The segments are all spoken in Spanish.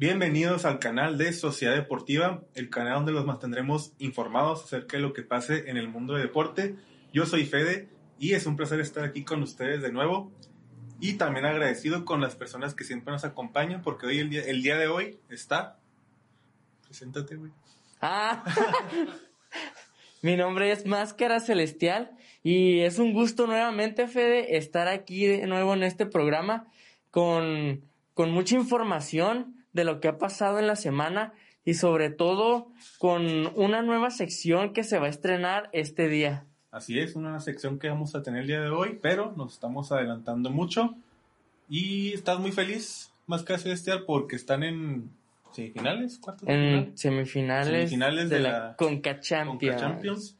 Bienvenidos al canal de Sociedad Deportiva, el canal donde los mantendremos informados acerca de lo que pase en el mundo de deporte. Yo soy Fede y es un placer estar aquí con ustedes de nuevo. Y también agradecido con las personas que siempre nos acompañan, porque hoy, el día, el día de hoy, está. Preséntate, güey. Ah, mi nombre es Máscara Celestial y es un gusto nuevamente, Fede, estar aquí de nuevo en este programa con, con mucha información de lo que ha pasado en la semana y sobre todo con una nueva sección que se va a estrenar este día. Así es, una sección que vamos a tener el día de hoy, pero nos estamos adelantando mucho. Y estás muy feliz, Máscara Celestial, porque están en semifinales, cuartos de final? En semifinales, Semifinales de, de la, la Conca Champions. Conca Champions.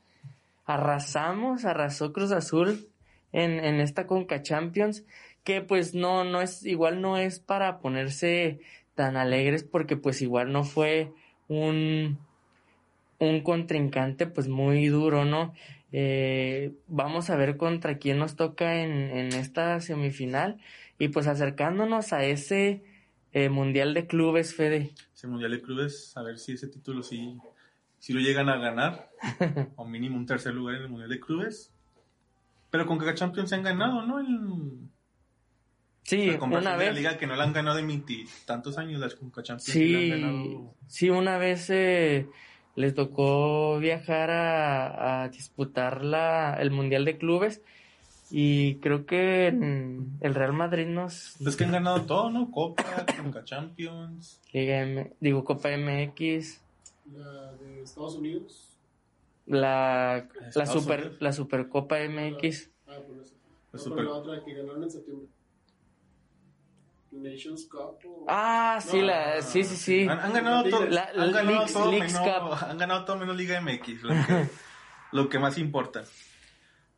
Arrasamos, arrasó Cruz Azul en, en esta Conca Champions, que pues no, no es, igual no es para ponerse tan alegres porque pues igual no fue un, un contrincante pues muy duro, ¿no? Eh, vamos a ver contra quién nos toca en, en esta semifinal y pues acercándonos a ese eh, Mundial de Clubes, Fede. Ese Mundial de Clubes, a ver si ese título sí, sí lo llegan a ganar, o mínimo un tercer lugar en el Mundial de Clubes. Pero con Conca Champions se han ganado, ¿no? El, Sí, una de la vez. liga que no la han ganado en tantos años, las Conca Champions sí la han Sí, ganado. sí, una vez eh, les tocó viajar a, a disputar la, el Mundial de Clubes y creo que el Real Madrid nos Es que han ganado todo, ¿no? Copa, Conca Champions. Liga M- digo Copa MX, La de Estados Unidos. la, la Estados super Unidos. la Supercopa MX. Ah, por eso. La No, Super- la otra que ganaron en septiembre. Nations Cup. O... Ah, sí, No, la, sí, sí, sí. Han, han ganado todo, La- han ganado Leagues- todo Leagues menos, Cup. han ganado todo menos Liga MX, lo que, lo que más importa.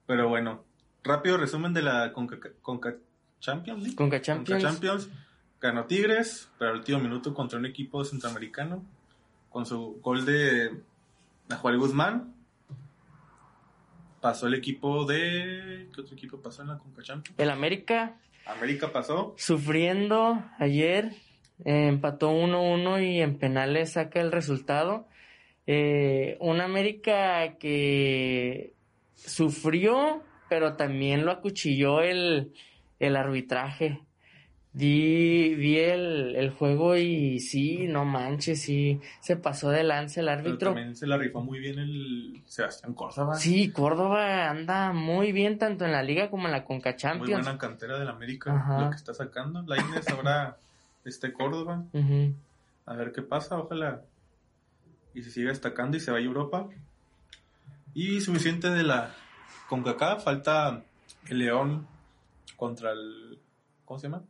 Pero bueno, rápido resumen de la Conca, Conca Champions League. Conca Champions. Conca Champions. Ganó Tigres, pero al último minuto contra un equipo centroamericano. Con su gol de Nahuel Guzmán. Pasó el equipo de. ¿Qué otro equipo pasó en la Conca Champions? El América América pasó. sufriendo ayer, eh, empató 1-1 y en penales saca el resultado. Eh, un América que sufrió, pero también lo acuchilló el, el arbitraje. Vi, vi el, el juego y sí, no manches, sí, se pasó de lance el Pero árbitro. también se la rifó muy bien el Sebastián Córdoba. Sí, Córdoba anda muy bien tanto en la liga como en la Conca Muy buena cantera del América, Ajá. lo que está sacando. La Inés ahora este Córdoba. A ver qué pasa, ojalá. Y se siga destacando y se vaya a Europa. Y suficiente de la CONCACAF, falta el León contra el. ¿Cómo se llama?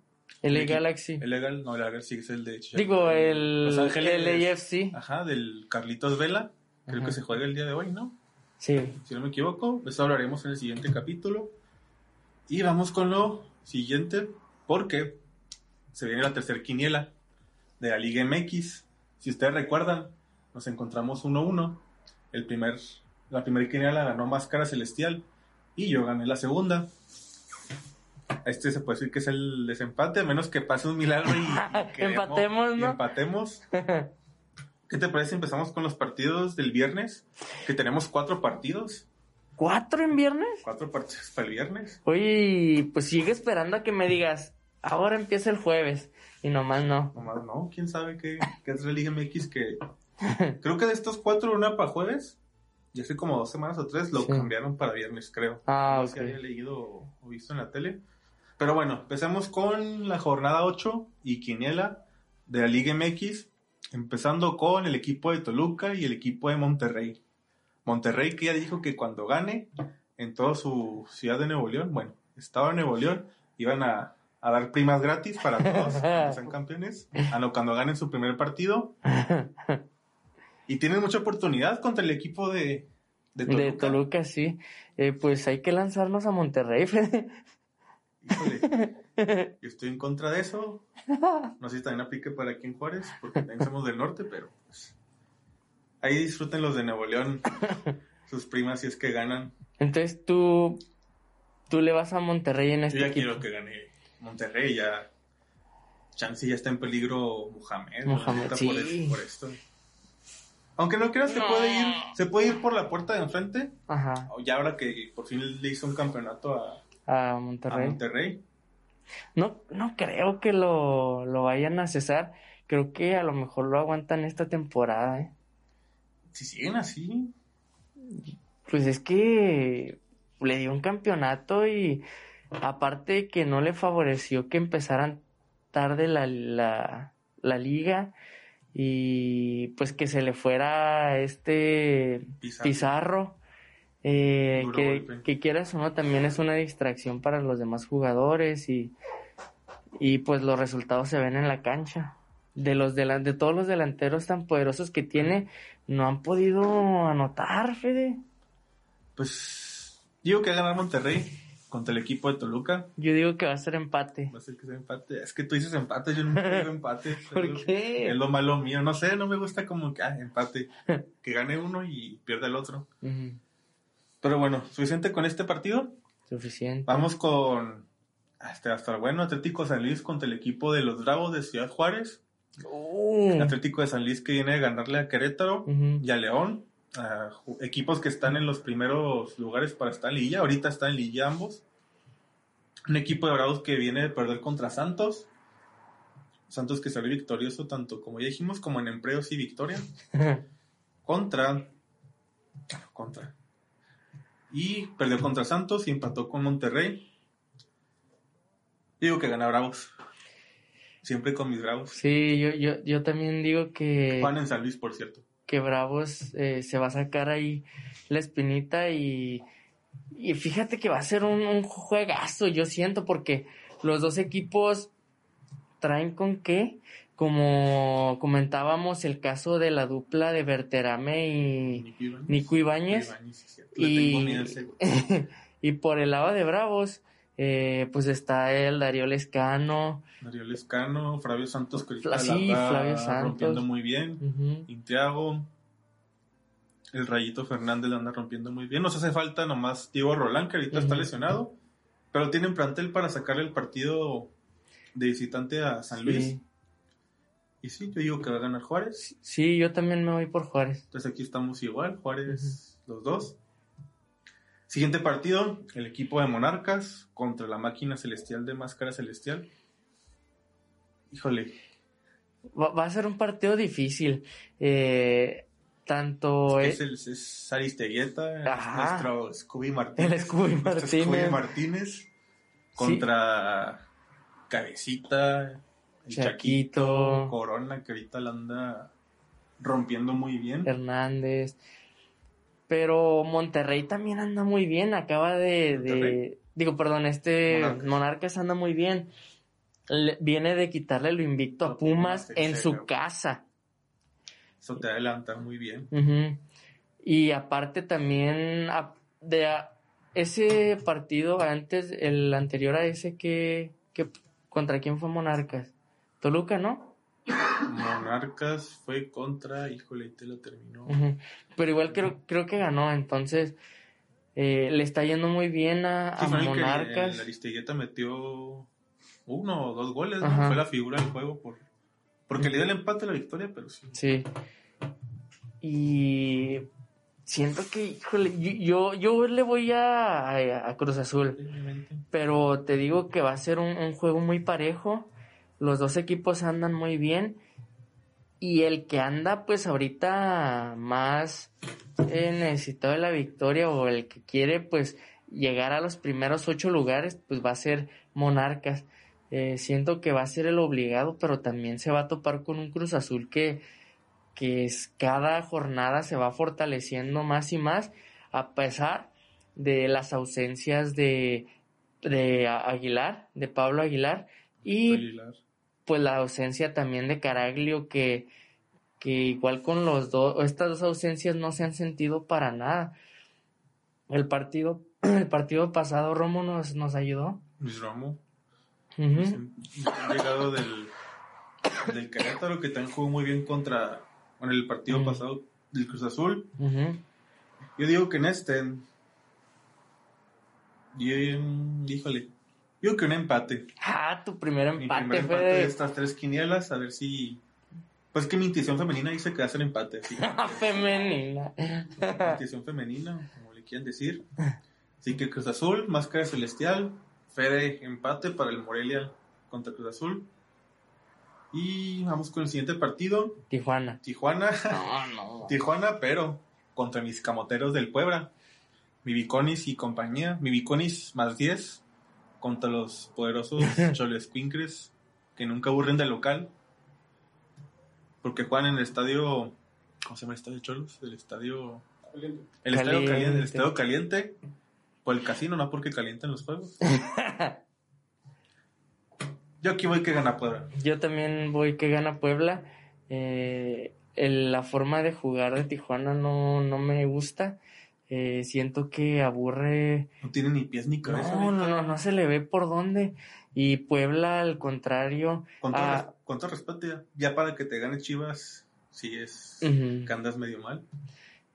El equipo- Galaxy. El Legal, no, el Galaxy es el de Chivas. Digo, el, Los Ángeles. el AFC. Ajá, del Carlitos Vela. Creo Ajá. que se juega el día de hoy, ¿no? Sí. si no me equivoco. De eso hablaremos en el siguiente capítulo. Y vamos con lo siguiente, porque se viene la tercer quiniela de la Liga MX. Si ustedes recuerdan, nos encontramos 1-1. El primer, la primera quiniela la ganó Máscara Celestial y yo gané la segunda. Este se puede decir que es el desempate, a menos que pase un milagro y, y Empatemos, y ¿no? empatemos. ¿Qué te parece empezamos con los partidos del viernes? Que tenemos cuatro partidos. ¿Cuatro en viernes? Cuatro partidos para el viernes. Oye, pues sigue esperando a que me digas, ahora empieza el jueves. Y nomás no. Nomás no, quién sabe qué, qué es la Liga MX que. Creo que de estos cuatro, una para jueves. Y hace como dos semanas o tres lo Sí. cambiaron para viernes, creo. Ah, no sé si había leído o visto en la tele. Pero bueno, empecemos con la jornada 8 y quiniela de la Liga MX. Empezando con el equipo de Toluca y el equipo de Monterrey. Monterrey que ya dijo que cuando gane en toda su ciudad de Nuevo León, bueno, estado de Nuevo León, iban a, a dar primas gratis para todos cuando sean campeones, a lo cuando ganen su primer partido. Y tienen mucha oportunidad contra el equipo de, de Toluca. De Toluca, sí. Eh, pues hay que lanzarnos a Monterrey, Fede. Híjole, yo estoy en contra de eso. No sé si también aplique para aquí en Juárez, porque también somos del norte, pero pues, ahí disfruten los de Nuevo León, sus primas si es que ganan. Entonces tú, tú le vas a Monterrey en Yo este ya equipo. quiero que gane Monterrey, ya, chance ya está en peligro Mohamed. Mohamed, sí. Por esto. Aunque no creas que No. puede ir, se puede ir por la puerta de enfrente. Ajá, Ya ahora que por fin le hizo un campeonato a, a a Monterrey. No, no creo que lo, lo vayan a cesar. Creo que a lo mejor lo aguantan esta temporada, ¿eh? Si siguen así, Pues es que le dio un campeonato y aparte que no le favoreció que empezaran tarde la, la, la liga y pues que se le fuera este Pizarro. Pizarro, eh, que, que quieras o no también es una distracción para los demás jugadores y, y pues los resultados se ven en la cancha. De los delan- de todos los delanteros tan poderosos que tiene, no han podido anotar, Fede. pues digo que va a ganar Monterrey contra el equipo de Toluca. Yo digo que va a ser empate. Va a ser que sea empate. Es que tú dices empate, yo nunca digo empate. ¿Por qué? Es lo malo mío. No sé, no me gusta como que ah, empate. Que gane uno y pierda el otro. Ujú, Pero bueno, suficiente con este partido. Suficiente. Vamos con hasta, hasta bueno, Atlético San Luis contra el equipo de los Bravos de Ciudad Juárez. El Atlético de San Luis que viene a ganarle a Querétaro y a León. equipos que están en los primeros lugares para estar en Lilla. Ahorita está en Lilla ambos. Un equipo de Bravos que viene de perder contra Santos. Santos que salió victorioso tanto como ya dijimos como en empleos y victoria. Contra. Contra. Y perdió contra Santos y empató con Monterrey. Digo que gana Bravos. Siempre con mis Bravos. Sí, yo, yo, yo también digo que, Juan en San Luis, por cierto. que Bravos eh, se va a sacar ahí la espinita y, y fíjate que va a ser un, un juegazo, yo siento, porque los dos equipos traen con qué, como comentábamos el caso de la dupla de Berterame y Nico Ibáñez. Güey. y por el lado de Bravos, eh, pues está el Darío Lescano, Mario Lescano, Flavio Santos, que Fla- sí, Flavio Santos. rompiendo muy bien. ujú, Intiago, el Rayito Fernández la anda rompiendo muy bien. Nos hace falta nomás Diego Rolán, que ahorita está lesionado, pero tienen plantel para sacarle el partido de visitante a San Luis. sí. Y sí, yo digo que va a ganar Juárez. Sí, yo también me voy por Juárez. Entonces aquí estamos igual, Juárez los dos. Siguiente partido, el equipo de Monarcas contra la máquina celestial de Máscara Celestial. Híjole, Va, va a ser un partido difícil. Eh, tanto es, eh, el, es Aristeguieta, es Ajá. nuestro Scooby Martínez. El Scooby Martínez. Scooby Martínez contra Cabecita, el Chaquito. Chaquito, Corona, que ahorita la anda rompiendo muy bien. Hernández. Pero Monterrey también anda muy bien. Acaba de. digo, perdón, este Monarcas. Monarcas. anda muy bien. Le- viene de quitarle lo invicto a A Pumas, en su casa. Eso te adelanta muy bien. Y aparte también a- de a- ese partido antes, el anterior a ese que, que contra quién fue Monarcas. Toluca, ¿no? Monarcas fue contra, híjole, ahí te lo terminó. Pero igual creo, creo que ganó, entonces eh, le está yendo muy bien a, a Sí, que Monarcas. el Aristeguieta metió uno o dos goles. Fue la figura del juego por porque le dio el empate a la victoria, pero sí. Sí. Y siento que, híjole, yo, yo, yo le voy a, a- Cruz Azul. Pero te digo que va a ser un, un juego muy parejo. Los dos equipos andan muy bien. Y el que anda, pues ahorita más eh, necesitado de la victoria o el que quiere, pues llegar a los primeros ocho lugares, pues va a ser Monarcas. Eh, siento que va a ser el obligado, pero también se va a topar con un Cruz Azul que, que es, cada jornada se va fortaleciendo más y más, a pesar de las ausencias de, de Aguilar, de Pablo Aguilar, y Aguilar. Pues la ausencia también de Caraglio que, que igual con los dos, estas dos ausencias no se han sentido para nada. El partido, el partido pasado Romo nos, nos ayudó. Luis Romo. Han llegado del, del Querétaro, que también jugó muy bien contra. En el partido pasado del Cruz Azul. Yo digo que en este. Bien, híjole. Digo que un empate. Ah, tu primer Mi empate primer fue empate de de estas tres quinielas, a ver si... Pues que mi intuición femenina dice que a ser empate. Así que, femenina. intuición femenina, como le quieran decir. Así que Cruz Azul, Máscara Celestial, Fede, empate para el Morelia contra Cruz Azul. Y vamos con el siguiente partido. Tijuana. Tijuana. No, no. Tijuana, pero contra mis camoteros del Puebla. Mi Viconis y compañía. Mi Viconis más 10 contra los poderosos Choles Quincres que nunca aburren de local. Porque juegan en el estadio. ¿Cómo se llama el estadio Cholos? El estadio. Caliente. El estadio Caliente. caliente. El estadio caliente. Por el casino, no porque calientan los juegos. Yo aquí voy que gana Puebla. Yo también voy que gana Puebla. Eh, el- la forma de jugar de Tijuana no, no me gusta. Eh, siento que aburre. No tiene ni pies ni cabeza. No, no, no, no se le ve por dónde. Y Puebla, al contrario. Con todo, ah, con todo respeto, ya, ya para que te gane Chivas, sí es que andas medio mal.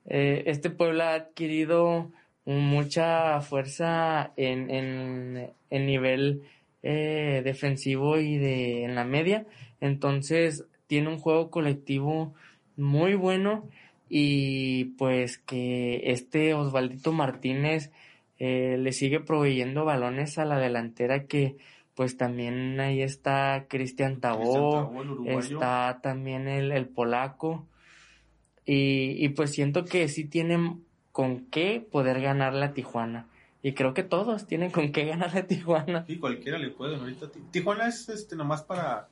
Eh, este Puebla ha adquirido mucha fuerza en, en, en nivel eh, defensivo y de en la media. Entonces tiene un juego colectivo muy bueno y pues que este Osvaldito Martínez eh, le sigue proveyendo balones a la delantera que pues también ahí está Cristian Tabó, está también el, el polaco. Y, y pues siento que sí tienen con qué poder ganarle a Tijuana. Y creo que todos tienen con qué ganarle a Tijuana. Sí, cualquiera le puede. Ahorita Ti- Tijuana es este nomás para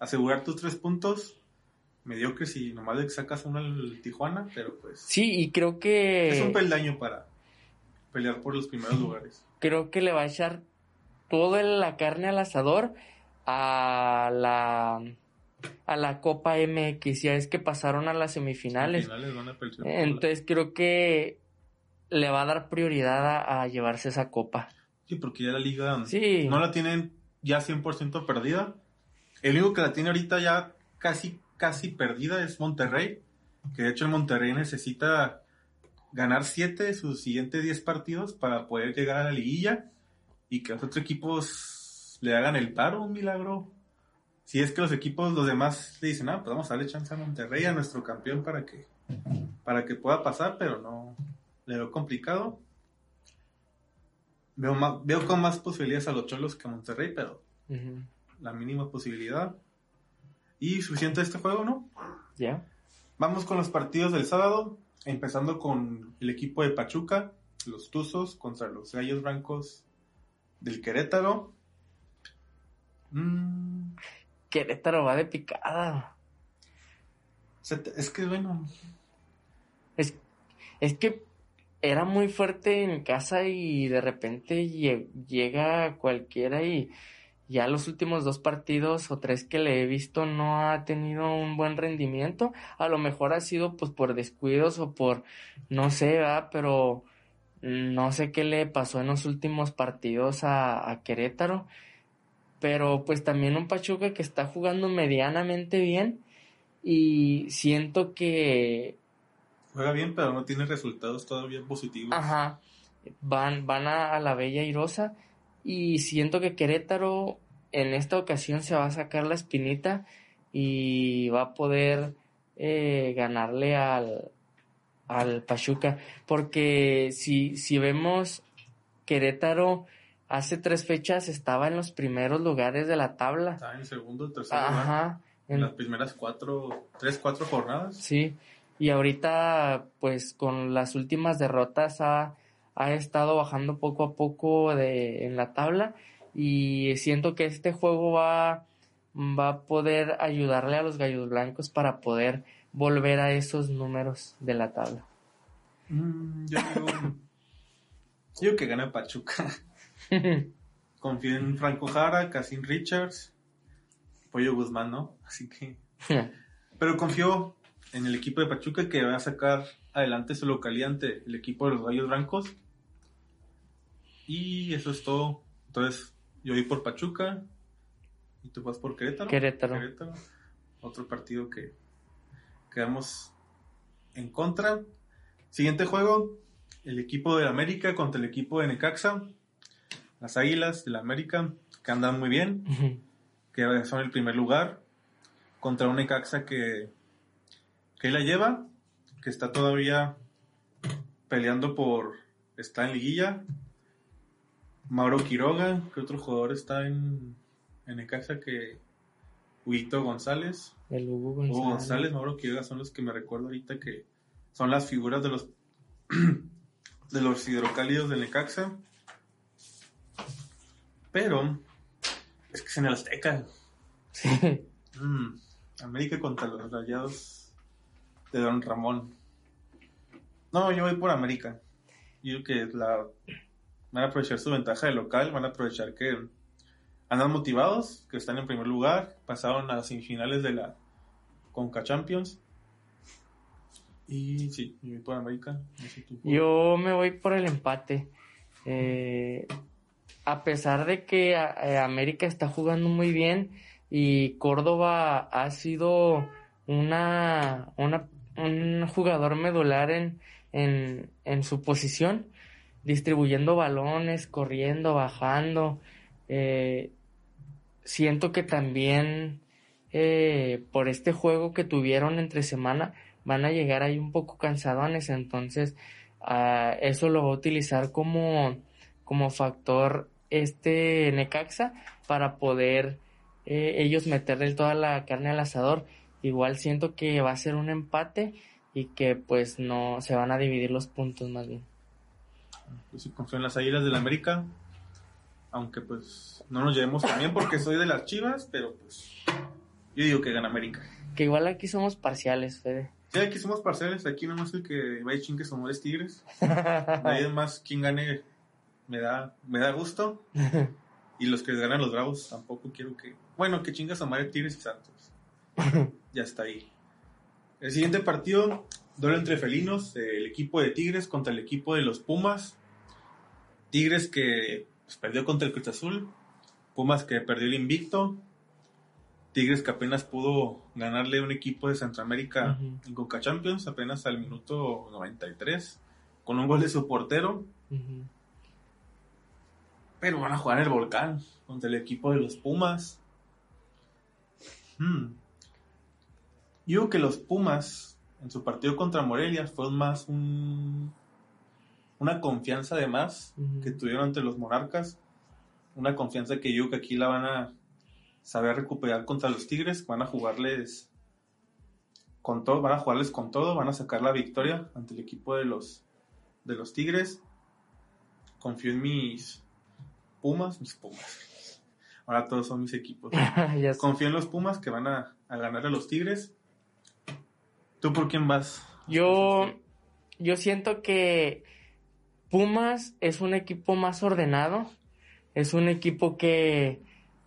asegurar tus tres puntos. Mediocre si nomás le sacas uno al Tijuana, pero pues Sí, y creo es un que peldaño para pelear por los primeros lugares. creo que le va a echar toda la carne al asador a la a la Copa MX. Ya es que pasaron a las semifinales. Van a Entonces creo que le va a dar prioridad a, a llevarse esa copa. Sí, porque ya la liga Sí. no la tienen ya 100% perdida. El único que la tiene ahorita ya casi, casi perdida es Monterrey. Que de hecho el Monterrey necesita ganar 7 de sus siguientes 10 partidos para poder llegar a la liguilla y que los otros equipos le hagan el paro, un milagro. Si es que los equipos, los demás, le dicen, ah, pues vamos a darle chance a Monterrey, a nuestro campeón, para que, para que pueda pasar, pero no, le veo complicado. Veo, más, veo con más posibilidades a los Cholos que a Monterrey, pero la mínima posibilidad. Y suficiente este juego, ¿no? ¿Ya? Vamos con los partidos del sábado, empezando con el equipo de Pachuca, los Tuzos contra los Gallos Blancos del Querétaro. Mm, Querétaro va de picada. es que bueno, Es, es que era muy fuerte en casa y de repente lle- llega cualquiera y ya los últimos dos partidos o tres que le he visto no ha tenido un buen rendimiento. A lo mejor ha sido pues por descuidos o por no sé, ¿verdad? pero no sé qué le pasó en los últimos partidos a, a Querétaro. Pero pues también un Pachuca que está jugando medianamente bien y siento que juega bien, pero no tiene resultados todavía positivos. Ajá. Van, van a, a la Bella Irosa y siento que Querétaro en esta ocasión se va a sacar la espinita y va a poder eh, ganarle al, al Pachuca. Porque si, si vemos Querétaro hace tres fechas estaba en los primeros lugares de la tabla. Está en segundo, tercer lugar. Ajá. En En- las primeras cuatro, tres, cuatro jornadas. Sí, y ahorita pues con las últimas derrotas ha, ha estado bajando poco a poco de, en la tabla y siento que este juego va, va a poder ayudarle a los Gallos Blancos para poder volver a esos números de la tabla. Mm, yo digo, yo digo que gana Pachuca. Confío en Franco Jara, Cassin Richards, Pollo Guzmán, ¿no? Así que. Pero confío en el equipo de Pachuca que va a sacar adelante su localidad ante el equipo de los Gallos Blancos. Y eso es todo. Entonces, yo voy por Pachuca. ¿Y tú vas por Querétaro? Querétaro. Otro partido que quedamos en contra. Siguiente juego, el equipo de América contra el equipo de Necaxa. las Águilas de la América, que andan muy bien, que son el primer lugar, contra un Necaxa que, que la lleva, que está todavía peleando por, está en liguilla. Mauro Quiroga, que otro jugador está en, en Necaxa que Huito González. El Hugo Hugo González. González, Mauro Quiroga son los que me recuerdo ahorita que son las figuras de los de los hidrocálidos del Necaxa. Pero es que es en el Azteca. Sí. Mm, América contra los Rayados de Don Ramón. No, yo voy por América. Yo creo que la van a aprovechar su ventaja de local, van a aprovechar que andan motivados, que están en primer lugar, pasaron a las semifinales de la Conca Champions. Y sí, yo voy por América. Yo me voy por el empate. Eh, a pesar de que eh, América está jugando muy bien y Córdoba ha sido una- un jugador medular en, en, en su posición, distribuyendo balones, corriendo, bajando. eh, siento que también eh, por este juego que tuvieron entre semana van a llegar ahí un poco cansadones, entonces ah, eso lo va a utilizar como, como factor este Necaxa para poder eh, ellos meterle toda la carne al asador. Igual siento que va a ser un empate y que pues no se van a dividir los puntos más bien. Yo sí confío en las Águilas del América. Aunque pues no nos llevemos también porque soy de las Chivas, pero pues yo digo que gana América. Que igual aquí somos parciales, Fede. Sí, aquí somos parciales, aquí nomás el que va y chingue madre es Tigres. Nadie más quien gane me da, me da gusto. Y los que ganan los Bravos tampoco quiero que. Bueno, que chingas a madre Tigres y Santos. ya está ahí. El siguiente partido, duelo entre felinos, el equipo de Tigres contra el equipo de los Pumas. Tigres que pues, perdió contra el Cruz Azul. Pumas que perdió el invicto. Tigres que apenas pudo ganarle un equipo de Centroamérica en Coca Champions, apenas al minuto 93, con un gol de su portero. Pero van a jugar en el volcán contra el equipo de los Pumas. Hmm. Yo digo que los Pumas en su partido contra Morelia fue más un, una confianza de más Ujú. que tuvieron ante los Monarcas. Una confianza que yo creo que aquí la van a saber recuperar contra los Tigres. Van a jugarles con todo, van a jugarles con todo, van a sacar la victoria ante el equipo de los de los Tigres. Confío en mis Pumas, mis Pumas. Ahora todos son mis equipos. Confío en los Pumas que van a, a ganar a los Tigres. ¿Tú por quién vas? Yo, yo siento que Pumas es un equipo más ordenado, es un equipo que,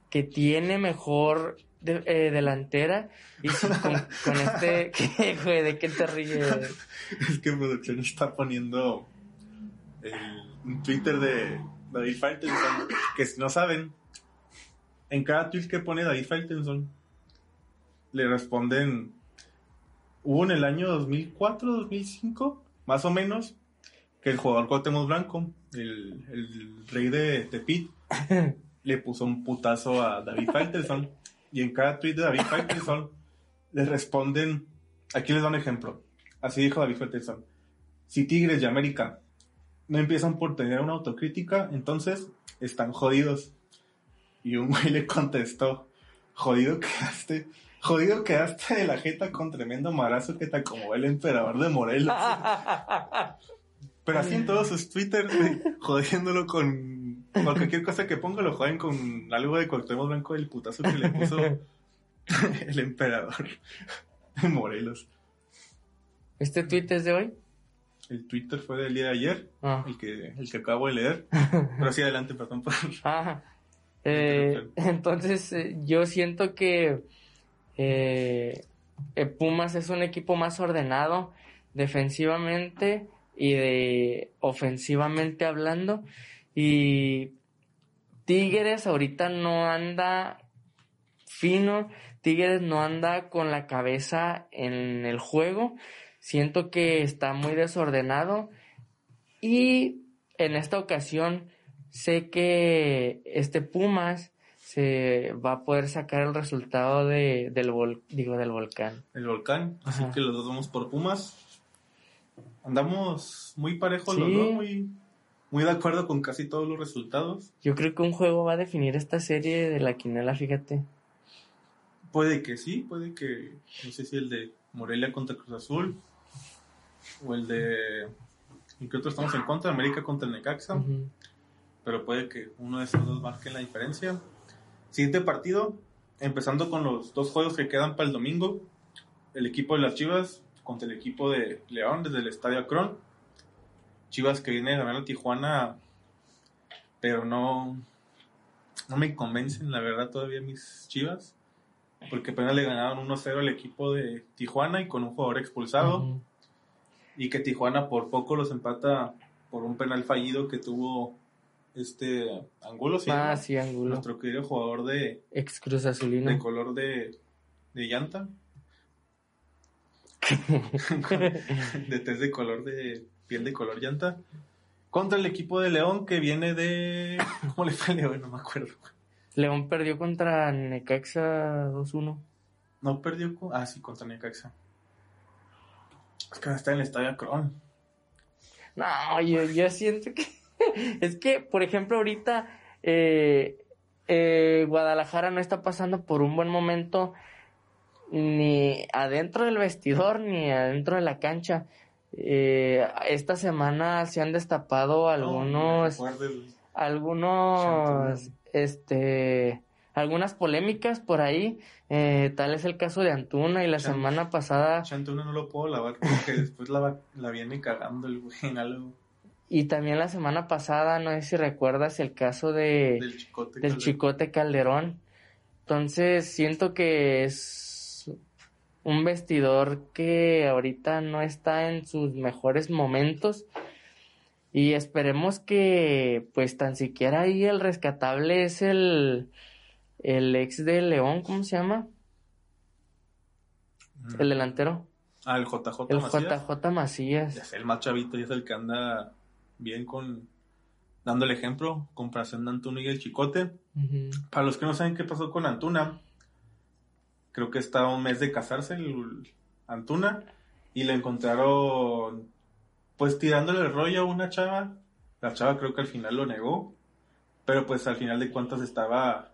que tiene mejor de- eh, delantera y con, con este, ¿qué, güey? ¿De qué te ríes? Es que producción está poniendo el- un Twitter de David Faitelson, que si no saben, en cada tweet que pone David Faitelson, le responden, hubo en el año 2004, 2005, más o menos, que el jugador Cuauhtémoc Blanco, el, el rey de Tepit, le puso un putazo a David Faitelson, y en cada tweet de David Faitelson le responden, aquí les doy un ejemplo, Así dijo David Faitelson. Si Tigres y América no empiezan por tener una autocrítica, entonces están jodidos. Y un güey le contestó, jodido quedaste, jodido quedaste de la jeta con tremendo marazo que te acomodó el emperador de Morelos. Pero así en todos sus Twitter, güey, jodiéndolo con, con cualquier cosa que ponga, lo joden con algo de Cuauhtémoc Blanco del putazo que le puso el emperador de Morelos. ¿Este tweet es de hoy? El Twitter fue del día de ayer, Ah. el que, el que acabo de leer. Pero sí, adelante, perdón por... Ah, eh, entonces eh, yo siento que eh, eh, Pumas es un equipo más ordenado defensivamente y de ofensivamente hablando y Tigres ahorita no anda fino, Tigres no anda con la cabeza en el juego, siento que está muy desordenado y en esta ocasión sé que este Pumas se va a poder sacar el resultado de, del vol, digo del volcán. El volcán, así Ajá. que los dos vamos por Pumas. Andamos muy parejos los dos, muy, muy de acuerdo con casi todos los resultados. Yo creo que un juego va a definir esta serie de la quinela, fíjate. Puede que sí, puede que, no sé si el de Morelia contra Cruz Azul, o el de, ¿en qué otro estamos en contra? América contra Necaxa, Ujú. pero puede que uno de esos dos marque la diferencia. Siguiente partido, empezando con los dos juegos que quedan para el domingo, el equipo de las Chivas contra el equipo de León desde el Estadio Akron. Chivas que viene a ganar a Tijuana, pero no, no me convencen, la verdad, todavía mis Chivas. Porque apenas le ganaron 1-0 al equipo de Tijuana y con un jugador expulsado. Y que Tijuana por poco los empata por un penal fallido que tuvo este Angulo, ¿sí? Ah, sí, Angulo. nuestro querido jugador de, Ex Cruz Azulino. de color de, de llanta. De test de color de piel de color llanta. Contra el equipo de León que viene de. ¿Cómo le fue a León? No me acuerdo. León perdió contra Necaxa 2-1. No perdió. con- Ah, sí, contra Necaxa. Es que está en el estadio Akron. No, yo, yo siento que. es que, por ejemplo, ahorita eh, eh, Guadalajara no está pasando por un buen momento ni adentro del vestidor ni adentro de la cancha. Eh, esta semana se han destapado algunos. No, el- algunos, Chantuna. este, algunas polémicas por ahí. Eh, tal es el caso de Antuna y la semana pasada Chantuna no lo puedo lavar porque después la, la viene cagando el güey en algo y también la semana pasada, no sé si recuerdas el caso de del chicote. del le- Chicote Calderón. Entonces siento que es un vestidor que ahorita no está en sus mejores momentos y esperemos que pues tan siquiera ahí el rescatable es el el ex de León, ¿cómo se llama? El delantero, Ah, el JJ el Macías. JJ Ya Macías. sé, el más chavito y es el que anda bien con dando el ejemplo, comparación de Antuna y el Chicote. Para los que no saben qué pasó con Antuna, creo que está a un mes de casarse el Antuna y le encontraron pues tirándole el rollo a una chava. La chava creo que al final lo negó, pero pues al final de cuentas estaba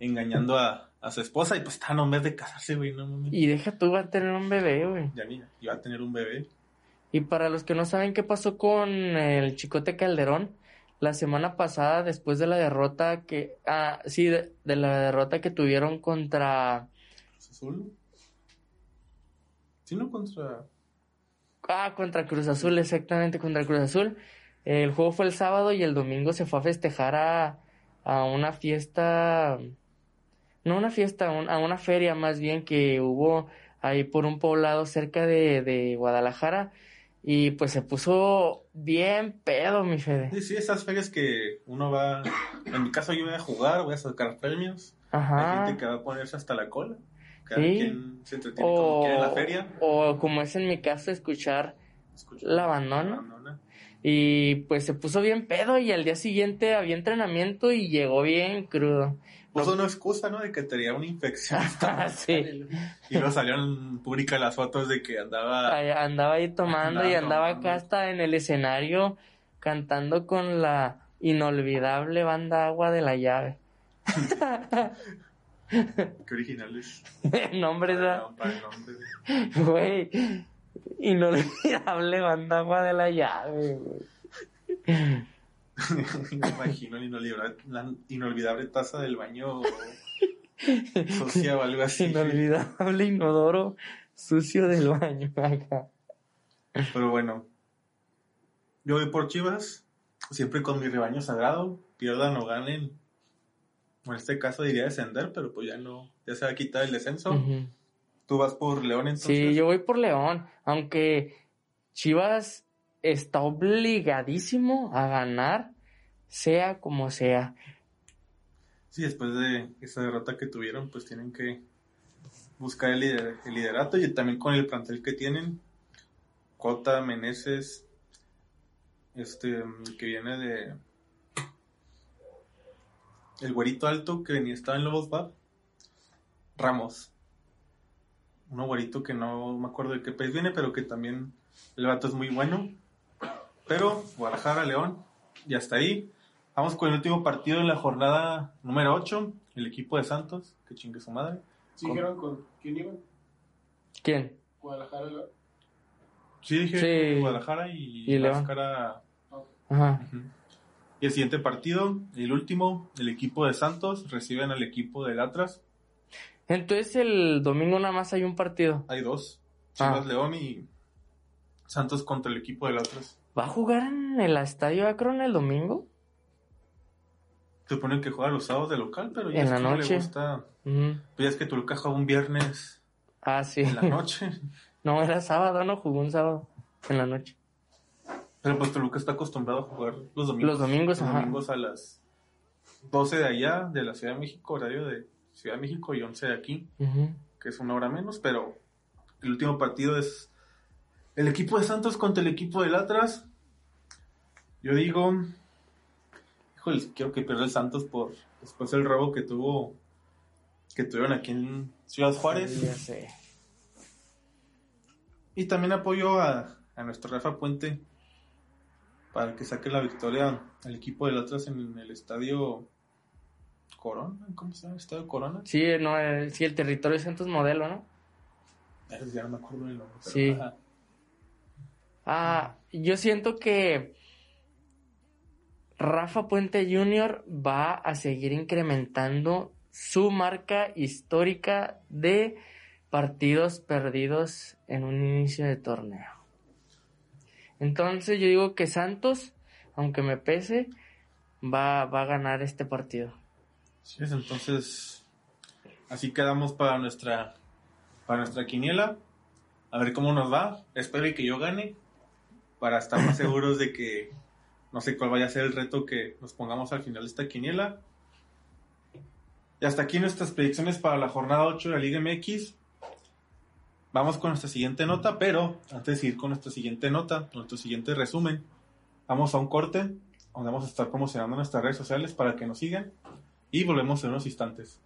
engañando a, a su esposa y pues estaban un mes de casarse, güey, no mames. Y deja tú va a tener un bebé, güey. Ya mira, iba a tener un bebé. Y para los que no saben qué pasó con el Chicote Calderón, la semana pasada, después de la derrota que, ah, sí, de, de la derrota que tuvieron contra, Azul. Sí, no contra. ah, contra Cruz Azul, exactamente, contra Cruz Azul. El juego fue el sábado y el domingo se fue a festejar a, a una fiesta, no una fiesta, a un- a una feria más bien que hubo ahí por un poblado cerca de, de Guadalajara. Y pues se puso bien pedo, mi Fede. Sí, sí, esas ferias que uno va. En mi caso, yo voy a jugar, voy a sacar premios. Hay Ajá. gente que va a ponerse hasta la cola. Cada Sí. quien se entretiene como quiere en la feria. o como es en mi caso, escuchar Escucha, La bandona. Y pues se puso bien pedo y al día siguiente había entrenamiento y llegó bien crudo. Puso una excusa, ¿no? De que tenía una infección. Ah, sí. Y luego salieron públicas las fotos de que andaba. Ay, Andaba ahí tomando y Andaba andaba tomando. acá hasta en el escenario cantando con la inolvidable banda Agua de la Llave. Qué originales. Nombre, Para, para el nombre. güey. Inolvidable banda Agua de la Llave, güey. Me imagino la inolvidable, la inolvidable taza del baño sucia o algo así. Inolvidable inodoro sucio del baño acá. Pero bueno, yo voy por Chivas, siempre con mi rebaño sagrado, pierdan o ganen. En este caso diría descender, pero pues ya no, ya se va a quitar el descenso. Tú vas por León entonces. Sí, yo voy por León, aunque Chivas está obligadísimo a ganar, sea como sea. Sí, después de esa derrota que tuvieron, pues tienen que buscar el, lider- el liderato y también con el plantel que tienen. Cota, Meneses, este, que viene de, el güerito alto que venía, estaba en Lobos Bab. Ramos. Un güerito que no me acuerdo de qué país viene, pero que también el vato es muy bueno. Pero Guadalajara, León, y hasta ahí. Vamos con el último partido en la jornada número 8, el equipo de Santos, que chingue su madre. ¿Sí dijeron con quién iban? ¿Quién? Guadalajara. León. Sí, dije Sí. Guadalajara y, Y León. Ajá. Y el siguiente partido, el último, el equipo de Santos reciben al equipo del Atlas. Entonces el domingo nada más hay un partido. Hay dos, Ah. Chivas León y Santos contra el equipo del Atlas. ¿Va a jugar en el Estadio Akron el domingo? Se supone que juega los sábados de local, pero ya En es la que no le gusta. Pues ya es que Toluca juega un viernes Ah, sí. en la noche. No, era sábado, ¿no? Jugó un sábado en la noche. Pero pues Toluca está acostumbrado a jugar los domingos. Los domingos, los ajá. domingos a las 12 de allá, de la Ciudad de México, horario de Ciudad de México y 11 de aquí. Que es una hora menos, pero el último partido es el equipo de Santos contra el equipo del Atlas. Yo digo, híjole, quiero que pierda el Santos por después del robo que tuvo, que tuvieron aquí en Ciudad Juárez. Sí, ya sé. Y también apoyo a, a nuestro Rafa Puente para que saque la victoria al equipo del Atlas en el estadio Corona, ¿cómo se llama? ¿Estadio Corona? Sí, no, eh, sí, el territorio Santos modelo, ¿no? Ya no me acuerdo del nombre. pero, Sí. ajá. Ah, yo siento que Rafa Puente Jr. va a seguir incrementando su marca histórica de partidos perdidos en un inicio de torneo. Entonces yo digo que Santos, aunque me pese, va, va a ganar este partido. Sí, es, entonces así quedamos para nuestra para nuestra quiniela. A ver cómo nos va. Espero que yo gane para estar más seguros de que no sé cuál vaya a ser el reto que nos pongamos al final de esta quiniela. Y hasta aquí nuestras predicciones para la jornada 8 de la Liga MX. Vamos con nuestra siguiente nota, pero antes de ir con nuestra siguiente nota, nuestro siguiente resumen, vamos a un corte donde vamos a estar promocionando nuestras redes sociales para que nos sigan y volvemos en unos instantes.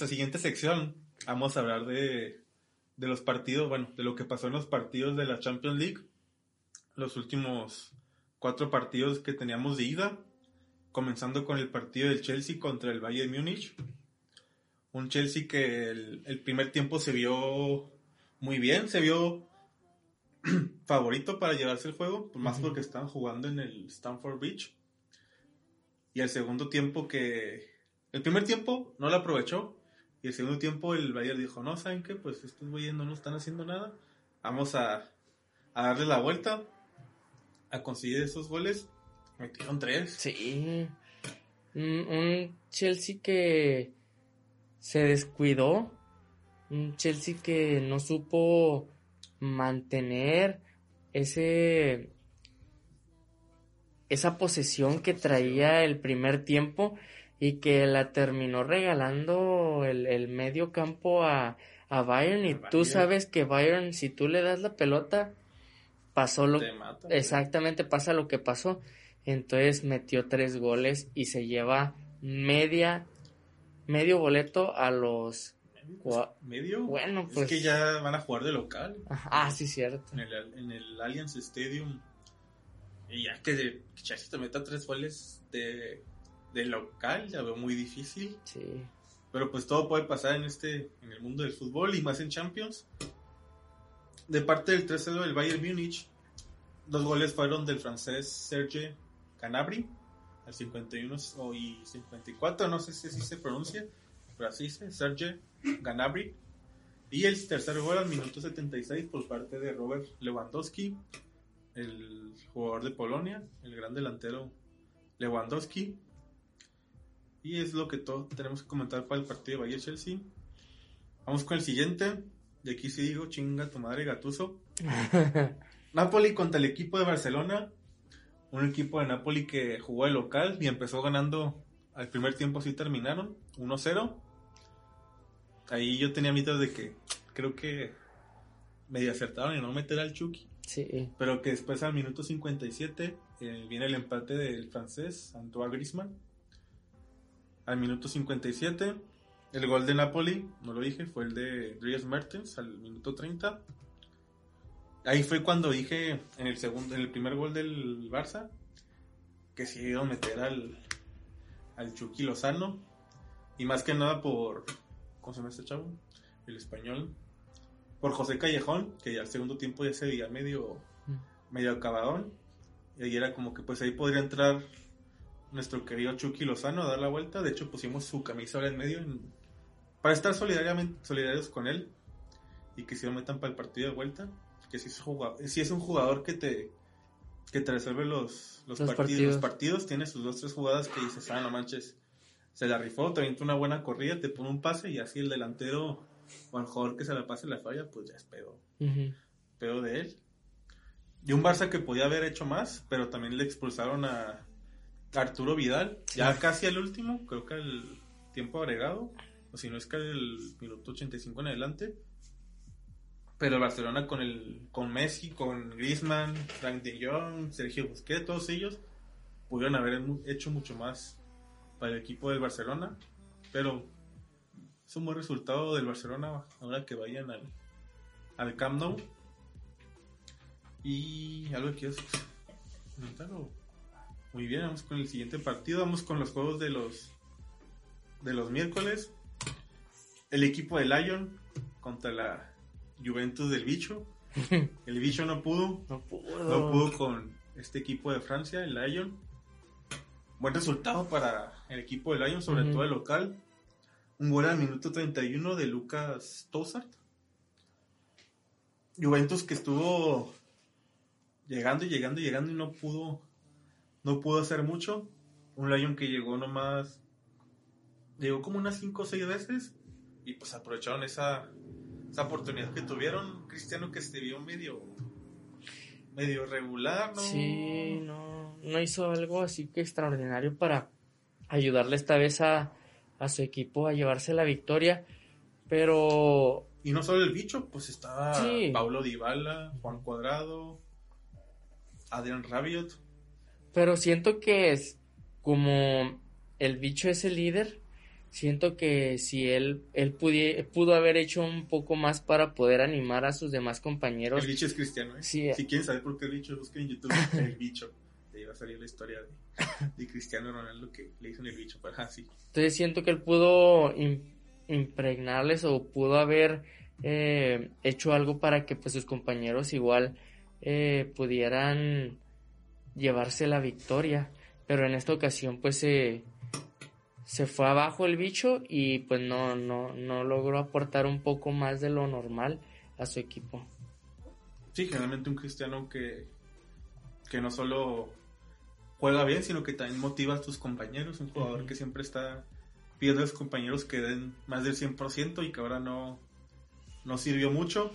Nuestra siguiente sección vamos a hablar de, de los partidos, bueno, de lo que pasó en los partidos de la Champions League, los últimos cuatro partidos que teníamos de ida, comenzando con el partido del Chelsea contra el Bayern Múnich. Un Chelsea que el, el primer tiempo se vio muy bien, se vio favorito para llevarse el juego, más Ujú. porque estaban jugando en el Stamford Bridge. Y el segundo tiempo que... El primer tiempo no lo aprovechó. Y el segundo tiempo el Bayern dijo, no, ¿saben qué? Pues estos güeyes no están haciendo nada. Vamos a, a darle la vuelta. A conseguir esos goles. Metieron tres. Sí. Un, un Chelsea que se descuidó. Un Chelsea que no supo mantener ese esa posesión que traía el primer tiempo y que la terminó regalando el, el medio campo a, a Bayern y tú sabes que Bayern si tú le das la pelota pasó lo mata. Exactamente pasa lo que pasó. Entonces metió tres goles y se lleva media, medio boleto a los... Gua- ¿Medio? Bueno, Es pues- que ya van a jugar de local. Ah, sí, cierto. En el, en el Allianz Stadium. Y ya que, que Chelsea te meta tres goles de, de local, ya veo muy difícil. Sí. Pero pues todo puede pasar en este en el mundo del fútbol y más en Champions. De parte del 3-0 del Bayern Múnich, los goles fueron del francés Serge Canabri al 51 o- y 54, no sé si así se pronuncia, pero así dice, Serge Ganabri. Y el tercer gol al minuto 76 por parte de Robert Lewandowski. el jugador de Polonia, el gran delantero Lewandowski. Y es lo que todo tenemos que comentar para el partido de Bayern Chelsea. Vamos con el siguiente. De aquí sí digo, chinga tu madre Gatuso. Napoli contra el equipo de Barcelona. Un equipo de Napoli que jugó de local y empezó ganando al primer tiempo, sí terminaron 1-0. Ahí yo tenía mitos de que creo que medio acertaron en no meter al Chucky. Sí. Pero que después al minuto 57 eh, viene el empate del francés Antoine Griezmann. Al minuto 57 el gol de Napoli, no lo dije, fue el de Dries Mertens al minuto 30. Ahí fue cuando dije en el segundo, en el primer gol del Barça que se iba a meter al, al Chucky Lozano. Y más que nada por. ¿Cómo se llama este chavo? El español. Por José Callejón, que ya al segundo tiempo ya se veía medio, medio acabadón. Y ahí era como que pues ahí podría entrar nuestro querido Chucky Lozano a dar la vuelta. De hecho pusimos su camisa ahora en medio en- para estar solidariamente, solidarios con él. Y que si lo metan para el partido de vuelta. Que si es, jugador, si es un jugador que te, que te resuelve los, los, Los partidos, partidos. los partidos. Tiene sus dos, tres jugadas que dices, ah, no manches. Se la rifó, te avienta una buena corrida, te pone un pase y así el delantero o el jugador que se la pase la falla, pues ya es pedo pedo de él. Y un Barça que podía haber hecho más, pero también le expulsaron a Arturo Vidal, ya casi al último, creo que al tiempo agregado, o si no es que al minuto 85 en adelante. Pero el Barcelona con el con Messi, con Griezmann, Frank de Jong, Sergio Busquets, todos ellos pudieron haber hecho mucho más para el equipo del Barcelona, pero es un buen resultado del Barcelona ahora que vayan al, al Camp Nou. Y algo que quieras comentar o- Muy bien, vamos con el siguiente partido. Vamos con los juegos de los de los miércoles. El equipo de Lyon contra la Juventus del Bicho. El Bicho no pudo, No pudo. no pudo con este equipo de Francia, el Lyon. Buen resultado para el equipo de Lyon, sobre todo el local. Un gol al minuto 31 de Lucas Tossart. Juventus que estuvo llegando y llegando y llegando y no pudo no pudo hacer mucho. Un Lyon que llegó nomás llegó como unas 5 o 6 veces y pues aprovecharon esa esa oportunidad que tuvieron. Cristiano que se vio medio medio regular, ¿no? Sí, no, no hizo algo así que extraordinario para ayudarle esta vez a, a su equipo a llevarse la victoria. Pero Y no solo el bicho, pues estaba Sí. Paulo Dybala, Juan Cuadrado, Adrián Rabiot. Pero siento que es como el bicho es el líder, siento que si él, él pudie- pudo haber hecho un poco más para poder animar a sus demás compañeros. El bicho es cristiano, ¿eh? Sí. Si quieren saber por qué el bicho, busquen en YouTube el bicho. Ahí va a salir la historia de, de Cristiano Ronaldo que le dicen el bicho. Pero así. Entonces siento que él pudo im- impregnarles o pudo haber eh, hecho algo para que pues sus compañeros igual eh, pudieran llevarse la victoria. Pero en esta ocasión pues se se fue abajo el bicho y pues no, no, no logró aportar un poco más de lo normal a su equipo. Sí, generalmente un cristiano que, que no solo juega bien, sino que también motiva a sus compañeros. Un jugador que siempre está pidiendo a sus compañeros que den más del 100% y que ahora no, no sirvió mucho,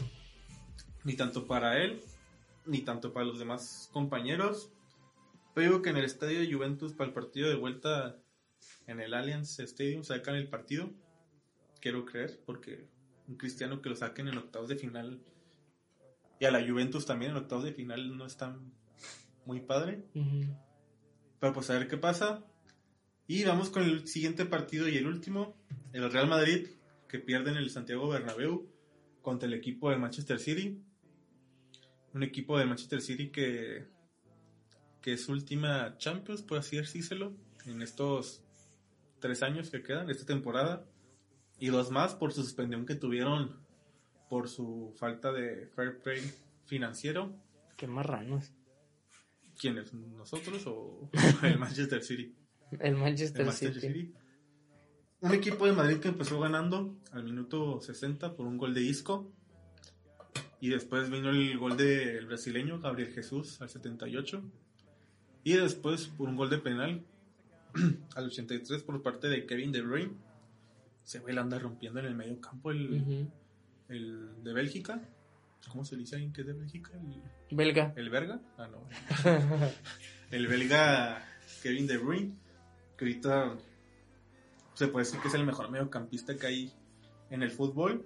ni tanto para él, ni tanto para los demás compañeros. Pero digo que en el estadio de Juventus, para el partido de vuelta en el Allianz Stadium, sacan el partido. Quiero creer, porque un cristiano que lo saquen en octavos de final y a la Juventus también en octavos de final no es tan muy padre. Ujú. Pero pues a ver qué pasa. Y vamos con el siguiente partido y el último. El Real Madrid, que pierde en el Santiago Bernabéu contra el equipo del Manchester City. Un equipo del Manchester City que, que es su última Champions, por así decírselo, en estos tres años que quedan, esta temporada. Y dos más por su suspensión que tuvieron por su falta de fair play financiero. Qué marranos. ¿Quiénes? ¿Nosotros o el Manchester City? El Manchester, El Manchester City. City. Un equipo de Madrid que empezó ganando al minuto 60 por un gol de Isco. Y después vino el gol del brasileño Gabriel Jesús al 78. Y después por un gol de penal al 83 por parte de Kevin De Bruyne. Se ve anda rompiendo en el medio campo el, el de Bélgica. ¿Cómo se dice ahí que es de Bélgica? El, Belga. el belga. Ah, no. el belga Kevin De Bruyne. Que ahorita se puede decir que es el mejor mediocampista que hay en el fútbol.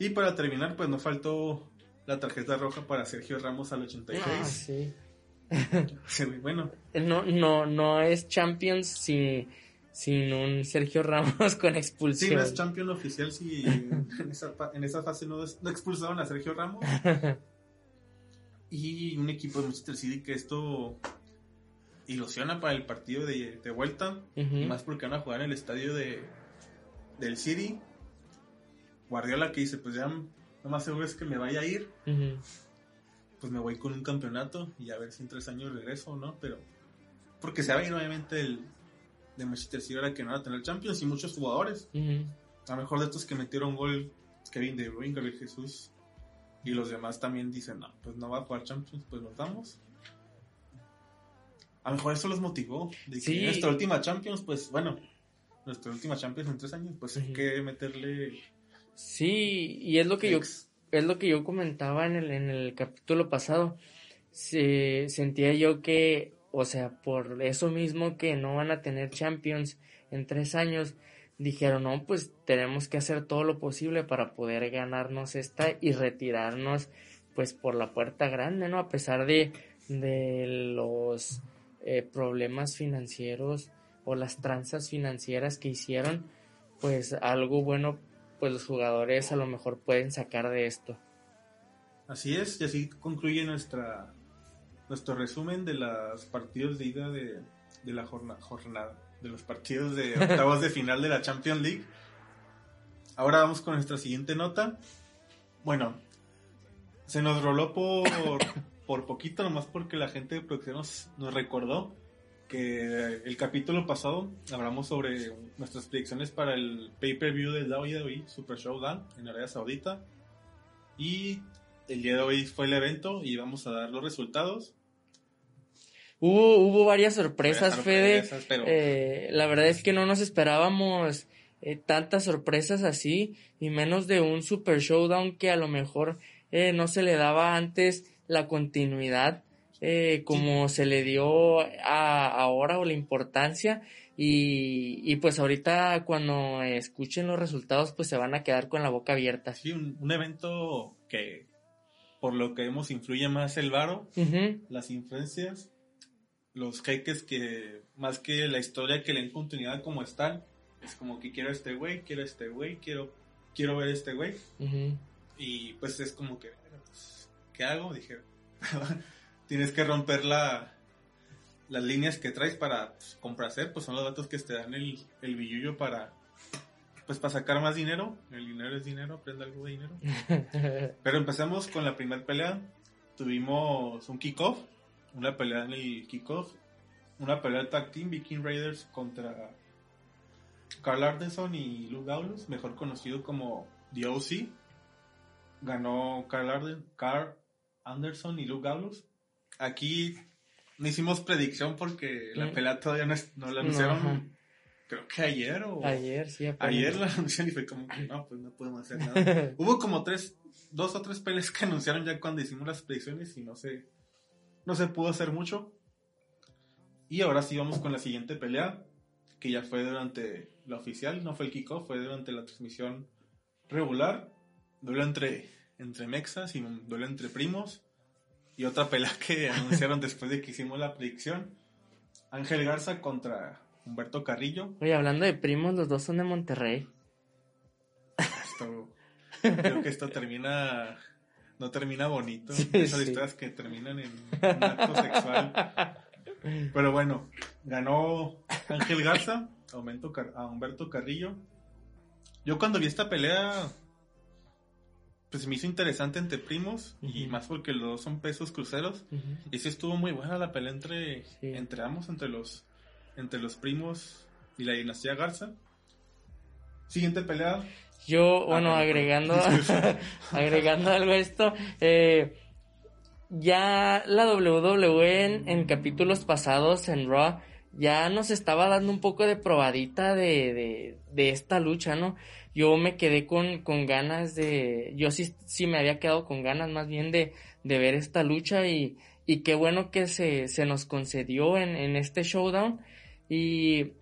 Y para terminar, pues no faltó la tarjeta roja para Sergio Ramos al 86. Ah, sí. Sí, bueno, No, no, no es Champions si- sin un Sergio Ramos con sí, expulsión. no es champion oficial si en esa, en esa fase no, no expulsaron a Sergio Ramos. Y un equipo de Manchester City que esto ilusiona para el partido de, de vuelta. Ujú. Y más porque van a jugar en el estadio de, del City. Guardiola que dice, pues ya lo más seguro es que me vaya a ir. Ujú. Pues me voy con un campeonato y a ver si en tres años regreso o no. Pero porque se va a ir obviamente el de Manchester City ahora que no van a tener Champions y muchos jugadores. A lo mejor de estos que metieron gol, Kevin De Bruyne, Gabriel Jesús. Y los demás también dicen, no, pues no va a jugar Champions, pues nos damos. A lo mejor eso los motivó. De que Sí. nuestra última Champions, pues bueno, nuestra última Champions en tres años, pues hay Ujú. que meterle. Sí, y es lo que yo. Es lo que yo comentaba en el, en el capítulo pasado. Se, sentía yo que, o sea, por eso mismo que no van a tener Champions en tres años, dijeron, no, pues tenemos que hacer todo lo posible para poder ganarnos esta y retirarnos, pues, por la puerta grande, ¿no? A pesar de, de los eh, problemas financieros o las tranzas financieras que hicieron, pues algo bueno pues los jugadores a lo mejor pueden sacar de esto. Así es, y así concluye nuestra nuestro resumen de los partidos de ida de, de la jorna- jornada, de los partidos de octavos de final de la Champions League. Ahora vamos con nuestra siguiente nota. Bueno, se nos roló por, por poquito, nomás porque la gente de producción nos, nos recordó que el capítulo pasado hablamos sobre nuestras predicciones para el pay-per-view del WWE Super Showdown en Arabia Saudita. Y el día de hoy fue el evento y vamos a dar los resultados. Hubo, hubo varias sorpresas, Fede. pero- Eh, la verdad es que no nos esperábamos eh, tantas sorpresas así, y menos de un Super Showdown que a lo mejor eh, no se le daba antes la continuidad eh, como se le dio a, ahora o la importancia. Y, y pues ahorita cuando escuchen los resultados pues se van a quedar con la boca abierta. Sí, un, un evento que por lo que vemos influye más el varo, Ujú, las influencias, los jeques que más que la historia que le den continuidad como están, es como que quiero este güey, quiero este güey, quiero, quiero ver este güey. ujú. Y pues es como que, pues, ¿qué hago? Dije, tienes que romper la, las líneas que traes para pues, complacer, pues son los datos que te dan el, el billullo para, pues para sacar más dinero. El dinero es dinero, aprende algo de dinero. Pero empezamos con la primera pelea. Tuvimos un kickoff, una pelea en el kickoff, una pelea de tag team Viking Raiders contra Carl Anderson y Luke Gaulos, mejor conocido como The OC. Ganó Carl, Arden- Carl Anderson y Luke Gaulos. Aquí no hicimos predicción porque la pelea todavía no, es- no la anunciaron. creo que ayer o Ayer, sí, ayer la anunciaron y fue como que no, pues no podemos hacer nada. Hubo como tres, dos o tres peleas que anunciaron ya cuando hicimos las predicciones y no se, no se pudo hacer mucho. Y ahora sí vamos con la siguiente pelea, que ya fue durante la oficial, no fue el kickoff, fue durante la transmisión regular. Duelo entre, entre mexas y duelo entre primos. Y otra pelea que anunciaron después de que hicimos la predicción. Ángel Garza contra Humberto Carrillo. Oye, hablando de primos, los dos son de Monterrey. Esto, creo que esto termina, no termina bonito. Sí, Esas sí. historias que terminan en un acto sexual. Pero bueno, ganó Ángel Garza a Humberto, Car- a Humberto Carrillo. Yo cuando vi esta pelea, pues me hizo interesante entre primos y más porque los dos son pesos cruceros. Y sí estuvo muy buena la pelea entre, Sí. entre ambos, entre los, entre los primos y la dinastía Garza. Siguiente pelea, Yo, bueno, Ah, agregando, agregando algo a esto, eh, ya la WWE en, en capítulos pasados en Raw ya nos estaba dando un poco de probadita de, de, de esta lucha, ¿no? Yo me quedé con, con ganas de, yo sí, sí me había quedado con ganas más bien de, de ver esta lucha y, y qué bueno que se, se nos concedió en, en este showdown. Y,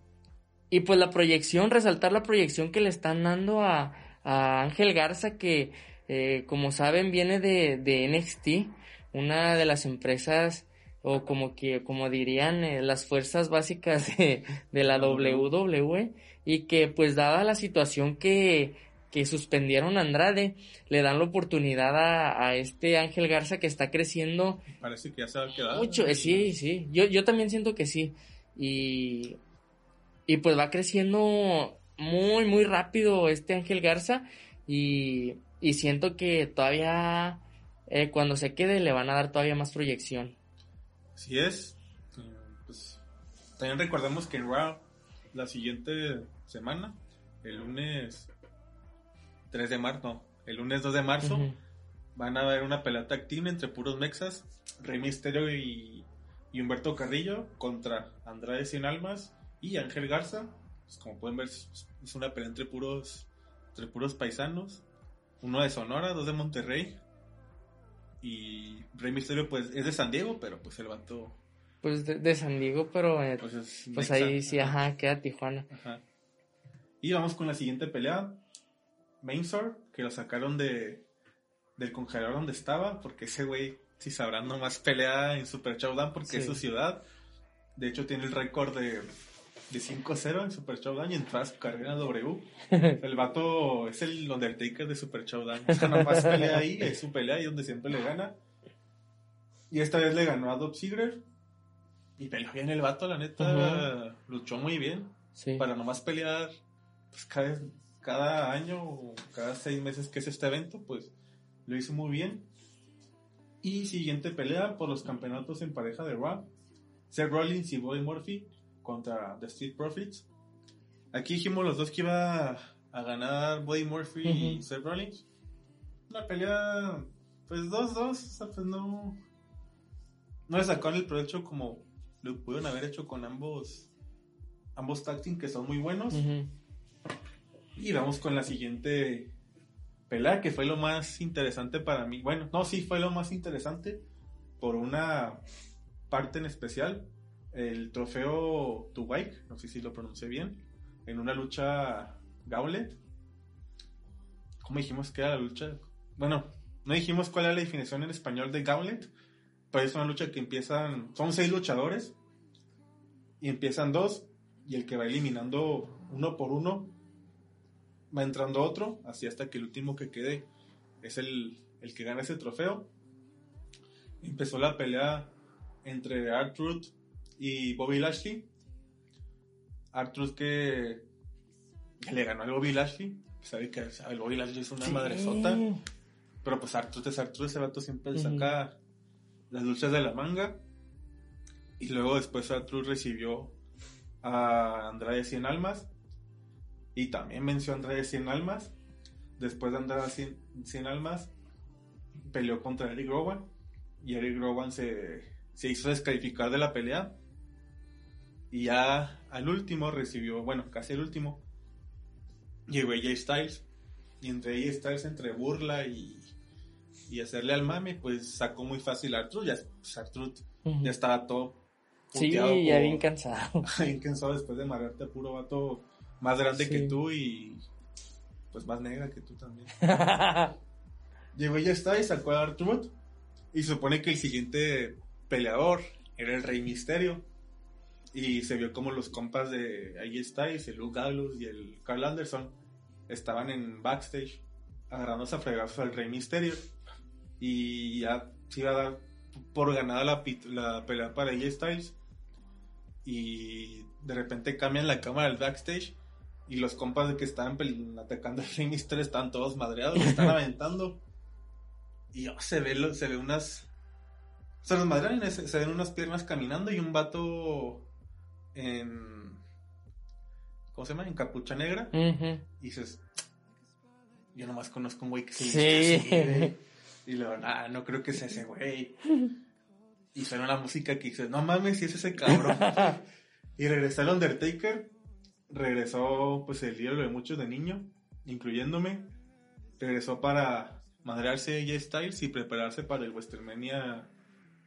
y pues la proyección, resaltar la proyección que le están dando a, a Ángel Garza que eh, como saben viene de, de NXT, una de las empresas o como que como dirían eh, las fuerzas básicas de, de la WWE y que pues dada la situación que, que suspendieron a Andrade le dan la oportunidad a, a este Ángel Garza que está creciendo Parece que ya se va a quedar. mucho, eh, sí, sí, yo, yo también siento que sí. Y, y pues va creciendo muy, muy rápido este Ángel Garza y, y siento que todavía eh, cuando se quede le van a dar todavía más proyección. Así es. Eh, Pues, también recordemos que en Raw, la siguiente semana, el lunes 3 de marzo, no, el lunes 2 de marzo, van a haber una pelea activa entre puros mexas, Rey Misterio y, y Humberto Carrillo contra Andrade Cien Almas y Ángel Garza. Pues, como pueden ver, es es una pelea entre puros, entre puros paisanos. Uno de Sonora, dos de Monterrey. Y Rey Misterio pues es de San Diego, pero pues el vato Pues de, de San Diego, pero eh, pues es pues ahí sí, ajá, queda Tijuana. Ajá. Y vamos con la siguiente pelea. Mainsor, que lo sacaron de del congelador donde estaba, porque ese güey, si sabrán, nomás pelea en Super Showdown porque es Sí. su ciudad. De hecho, tiene el récord de, de 5-0 en Super Showdown y en toda su carrera W. El vato es el Undertaker de Super Showdown. O sea, nomás pelea ahí, es su pelea y donde siempre le gana. Y esta vez le ganó a Dob Ziggler. Y peleó bien el vato, la neta. Luchó muy bien Sí. para nomás pelear pues, cada, cada año o cada seis meses que es este evento, pues lo hizo muy bien. Y siguiente pelea por los campeonatos en pareja de Raw. Seth Rollins y Buddy Murphy contra The Street Profits. Aquí dijimos los dos que iba a ganar Buddy Murphy y. Seth Rollins. Una pelea, pues 2-2, o sea, pues no. No le sacaron el provecho como lo pudieron haber hecho con ambos ambos tag que son muy buenos. Ujú. Y vamos con la siguiente pelea, que fue lo más interesante para mí. Bueno, no, sí fue lo más interesante por una parte en especial. El trofeo Tuwaik, no sé si lo pronuncié bien, en una lucha Gauntlet. ¿Cómo dijimos que era la lucha? Bueno, no dijimos cuál era la definición en español de Gauntlet, pero es una lucha que empiezan, son seis luchadores y empiezan dos y el que va eliminando uno por uno va entrando otro, así hasta que el último que quede es el, el que gana ese trofeo. Empezó la pelea entre R-Truth y Bobby Lashley. R-Truth que, que le ganó al Bobby Lashley. Sabe que el Bobby Lashley es una Sí. madresota. Pero pues R-Truth es R-Truth, ese vato siempre saca las luchas de la manga. Y luego después R-Truth recibió a Andrade 100 Almas. Y también venció a Andrade 100 Almas. Después de Andrade 100, 100 Almas, peleó contra Eric Rowan. Y Eric Rowan se, se hizo descalificar de la pelea. Y ya al último recibió, bueno, casi el último, llegó AJ Styles. Y entre AJ Styles, entre burla y, y hacerle al mame, pues sacó muy fácil a Artruth. Ya, pues, Artruth Ujú. ya estaba todo Sí, ya bien cansado. bien cansado después de amarrarte a puro vato más grande Sí. que tú y pues más negra que tú también. Llegó y ya está y sacó a Artruth. Y supone que el siguiente peleador era el Rey Misterio. Y se vio como los compas de AJ Styles, el Luke Gallows y el Carl Anderson estaban en backstage agarrándose a fregazos al Rey Misterio. Y ya se iba a dar por ganada la, la pelea para AJ Styles. Y de repente cambian la cámara del backstage. Y los compas de que estaban atacando al Rey están todos madreados, lo están aventando. Y oh, se ve lo- se ve unas. Se los madrean y se, se ven unas piernas caminando y un vato en. ¿Cómo se llama? En capucha negra. Y dices. yo nomás conozco un güey que se Sí. así. Y luego, ah, no creo que sea ese güey. Y suena la música que dice, no mames, si es ese cabrón. y regresó el Undertaker. Regresó, pues, el ídolo de muchos de niño, incluyéndome. Regresó para madrearse AJ Styles y prepararse para el WrestleMania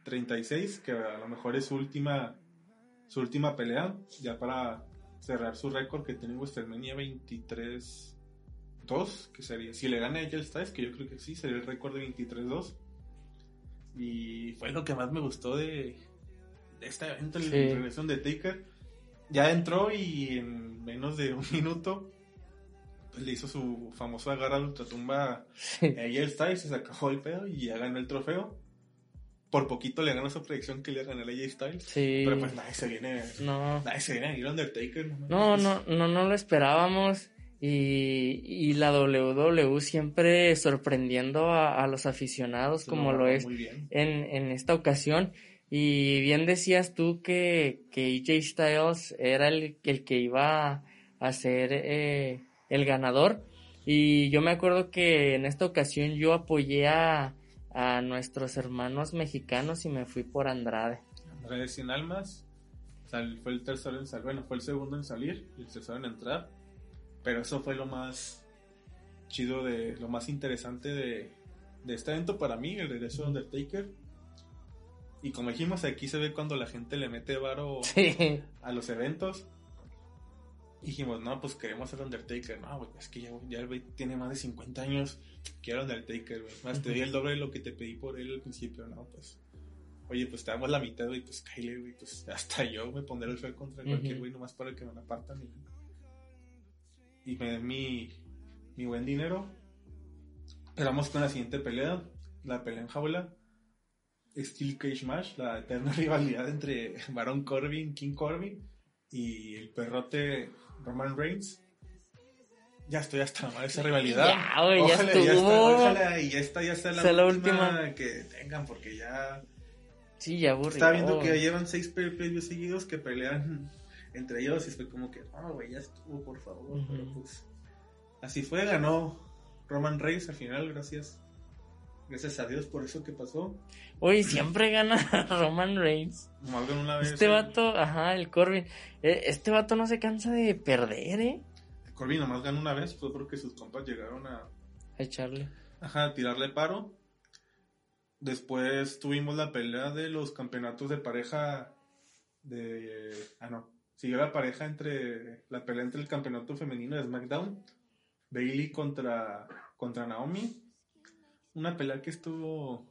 36, que a lo mejor es su última, su última pelea, ya para cerrar su récord que tiene en WrestleMania 23 2, que sería, si le gana a AJ Styles, que yo creo que sí, sería el récord de 23-2. Y fue lo que más me gustó de, de este evento, Sí. regreso de Taker. Ya entró y en menos de un minuto pues, le hizo su famoso agarra de ultratumba Sí. a AJ Styles, se acabó el pedo y ya ganó el trofeo. Por poquito le ganó su predicción que le iba a a AJ Styles. Sí. Pero pues nadie se viene, No. nadie se viene a ir a Undertaker. No, no, no, no lo esperábamos. Y, y la WWE siempre sorprendiendo a, a los aficionados como lo es en, en esta ocasión. Y bien decías tú que, que AJ Styles era el, el que iba a ser eh, el ganador. Y yo me acuerdo que en esta ocasión yo apoyé a, a nuestros hermanos mexicanos y me fui por Andrade. Andrade sin almas. Sal- fue el tercero en salir. Bueno, fue el segundo en salir y el tercero en entrar. Pero eso fue lo más chido de. Lo más interesante de, de este evento para mí, el regreso de Undertaker. Y como dijimos, aquí se ve cuando la gente le mete varo Sí. a los eventos. Dijimos, no, pues queremos ser Undertaker. No, güey, es que ya, ya el güey tiene más de 50 años. Quiero Undertaker, güey. Más te doy el doble de lo que te pedí por él al principio, ¿no? Pues, oye, pues te damos la mitad, güey, pues Kyle, güey, pues hasta yo me pondré el feo contra cualquier güey, nomás para que me la apartan y, y me den mi, mi buen dinero. Pero vamos con la siguiente pelea, la pelea en jaula. Steel Cage Match, la eterna rivalidad entre Baron Corbin, King Corbin y el perrote Roman Reigns. Ya estoy hasta de esa rivalidad. Ya, ya Ojalá, estuvo. está- ojalá y esta ya sea la, Sea última, última. que tengan, porque ya Sí, ya aburrido. estaba viendo que llevan seis previews seguidos que pelean entre ellos y fue como que, no, güey, ya estuvo, por favor. Pero pues, así fue, ganó Roman Reigns al final, gracias. Gracias a Dios por eso que pasó. Oye, siempre gana Roman Reigns. Nomás ganó una vez. Este el- vato, ajá, el Corbin. Eh, Este vato no se cansa de perder, ¿eh? Corbin nomás ganó una vez, fue porque sus compas llegaron a, A echarle. ajá, a tirarle paro. Después tuvimos la pelea de los campeonatos de pareja de... Ah, no. Siguió la pareja entre... La pelea entre el campeonato femenino de SmackDown. Bailey contra, contra Naomi. Una pelea que estuvo...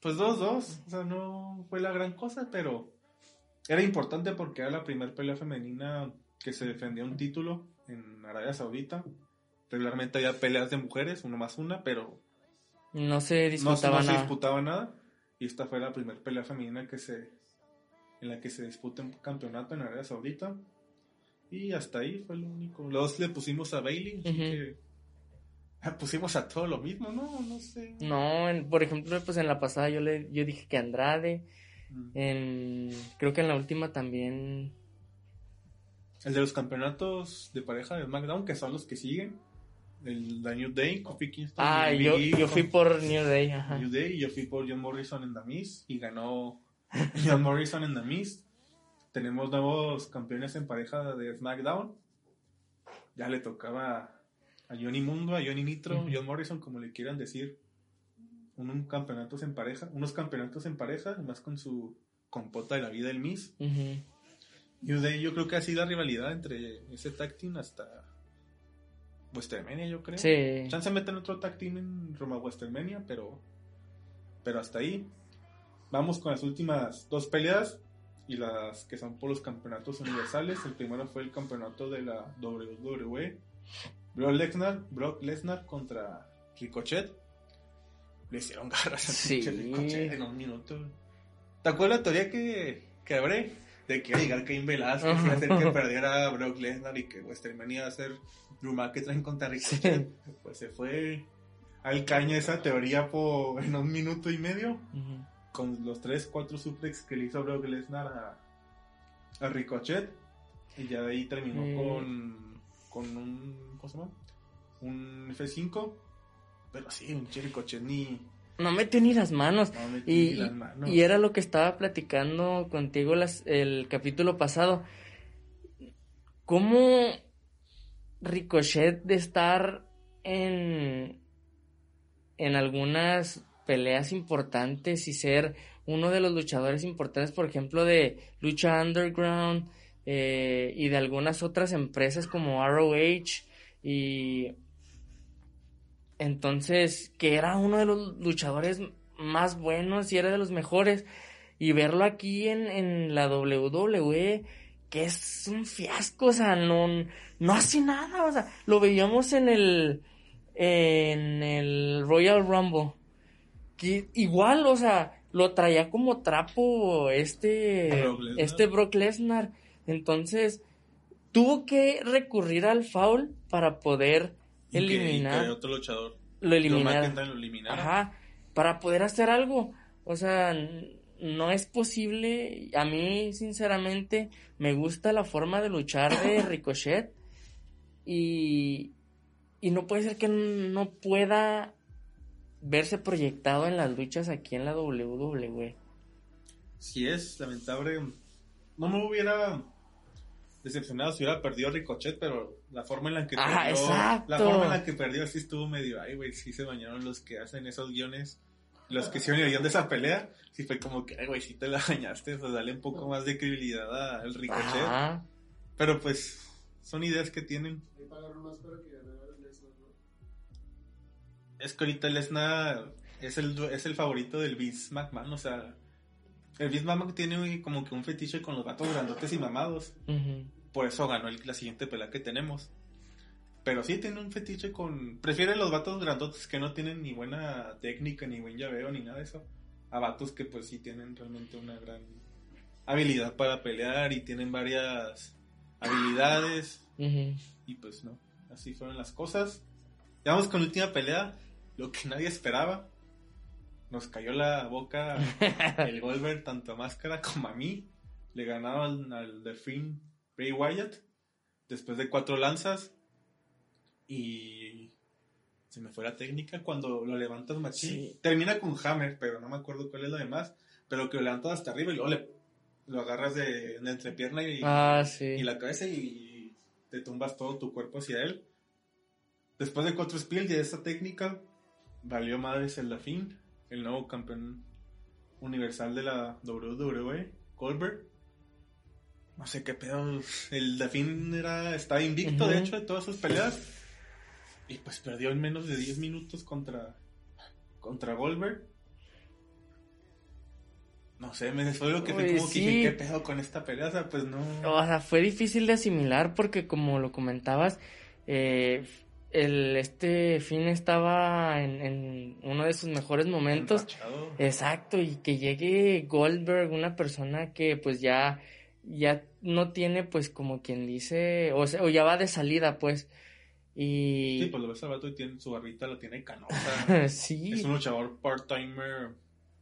Pues 2-2. O sea, no fue la gran cosa, pero... Era importante porque era la primera pelea femenina que se defendía un título en Arabia Saudita. Regularmente había peleas de mujeres, uno más una, pero No se no, disputaba no se nada. disputaba nada. Y esta fue la primera pelea femenina que se en la que se disputa un campeonato en Arabia Saudita. Y hasta ahí fue lo único. Los le pusimos a Bailey, que ah, pusimos a todo lo mismo, ¿no? No sé. No, en- por ejemplo, pues en la pasada yo le yo dije que Andrade. Mm. En, creo que en la última también. El de los campeonatos de pareja de SmackDown, que son los que siguen. El The New Day, Kofi Kingston. Ah, y yo, yo fui por New Day, ajá. New Day y yo fui por John Morrison en Miz y ganó John Morrison en The Miz. Tenemos nuevos campeones en pareja de SmackDown. Ya le tocaba a Johnny Mundo, a Johnny Nitro, Ujú. John Morrison, como le quieran decir. Un, un campeonatos en pareja, unos campeonatos en pareja, más con su compota de la vida del Miz. New Day, yo creo que así la rivalidad entre ese tag team hasta WrestleMania, yo creo. Sí. Chance meten otro tag team en Roma Westermania, pero, pero hasta ahí. Vamos con las últimas dos peleas y las que son por los campeonatos universales. El primero fue el campeonato de la WWE. Brock Lesnar, Brock Lesnar contra Ricochet. Le hicieron garras a Sí. Ricochet en un minuto. ¿Te acuerdas la teoría que, que habré? De que iba a llegar Cain Velasquez y iba a hacer que perdiera a Brock Lesnar y que Westermania iba a ser Drew McIntyre contra Ricochet. Pues se fue al caña esa teoría por, en un minuto y medio Ujú. Con los 3, 4 suplex que le hizo Brock Lesnar a, a Ricochet. Y ya de ahí terminó con, con un. ¿Cómo se llama? un F5. Pero sí, un Ricochet ni. No metió ni las manos. No metí Y, ni las manos. y era lo que estaba platicando contigo las- el capítulo pasado. ¿Cómo Ricochet de estar en, en algunas peleas importantes y ser uno de los luchadores importantes, por ejemplo, de Lucha Underground eh, y de algunas otras empresas como ROH y entonces que era uno de los luchadores más buenos y era de los mejores y verlo aquí en, en la WWE que es un fiasco, o sea, no, no hace nada, o sea, lo veíamos en el en el Royal Rumble que igual, o sea, lo traía como trapo este Brock Lesnar. este Brock Lesnar. Entonces, tuvo que recurrir al foul para poder Y que- y que eliminar otro luchador. lo Drew eliminar. McIntyre lo eliminara. Ajá, para poder hacer algo. O sea, no es posible. A mí, sinceramente, me gusta la forma de luchar de Ricochet. Y, y no puede ser que no pueda verse proyectado en las luchas aquí en la WWE. Si es lamentable. No me hubiera decepcionado si hubiera perdido a Ricochet, pero la forma en la que Ah, perdió. exacto. La forma en la que perdió sí estuvo medio. Ay, güey, sí se bañaron los que hacen esos guiones. Los que hicieron el guion de esa pelea. Sí fue como que, ay, güey, sí te la bañaste. Pues dale un poco más de credibilidad al Ricochet. Ajá. Pero pues, son ideas que tienen. Ahí pagaron más para. Es que ahorita Lesnar es el, es el favorito del Vince McMahon, o sea, el Vince McMahon tiene como que un fetiche con los gatos grandotes y mamados, por eso ganó el- la siguiente pelea que tenemos. Pero sí tiene un fetiche con... Prefiere los vatos grandotes que no tienen ni buena técnica, ni buen llaveo, ni nada de eso. A vatos que pues sí tienen realmente una gran habilidad para pelear y tienen varias habilidades. Y pues no, así fueron las cosas. Ya vamos con la última pelea, lo que nadie esperaba. Nos cayó la boca el Goldberg tanto a Máscara como a mí. Le ganaron al The Fiend Bray Wyatt después de cuatro lanzas. Y se me fue la técnica cuando lo levantas machín. Sí. Termina con Hammer, pero no me acuerdo cuál es lo demás. Pero que lo levantas hasta arriba y luego le, lo agarras de, de entrepierna y, Ah, sí. y la cabeza y te tumbas todo tu cuerpo hacia él. Después de cuatro spills y esa técnica, valió madres el Dafin, el nuevo campeón universal de la WWE, Goldberg. No sé qué pedo. El Dafin era, estaba invicto, de hecho, de todas sus peleas. Y pues perdió en menos de 10 minutos contra, contra Goldberg. No sé, me fue lo que fue Uy, como que dije, ¿qué pedo con esta pelea? O sea, pues no. O sea, fue difícil de asimilar porque como lo comentabas, eh, el este fin estaba en, en uno de sus mejores momentos. Enrachado. Exacto, y que llegue Goldberg, una persona que pues ya, ya no tiene pues como quien dice, o, sea, o ya va de salida pues. Y Sí, pues lo ves al vato y tiene su barbita, la tiene canosa. sí, es un luchador part-timer.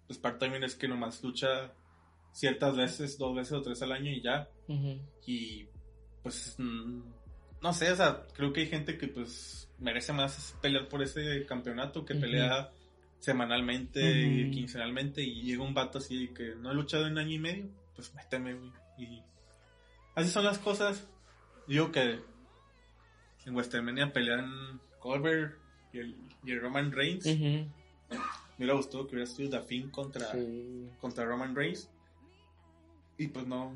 Pues part-timer es que nomás lucha ciertas veces, dos veces o tres al año y ya. Y pues mm, no sé, o sea, creo que hay gente que pues merece más pelear por ese campeonato que pelea semanalmente y Ujú. quincenalmente y llega un vato así que no ha luchado en año y medio, pues méteme, güey. Y así son las cosas. Digo que en WrestleMania pelean Goldberg y el, y el Roman Reigns. Me hubiera gustado que hubiera sido Fiend contra, sí. contra Roman Reigns. Y pues no.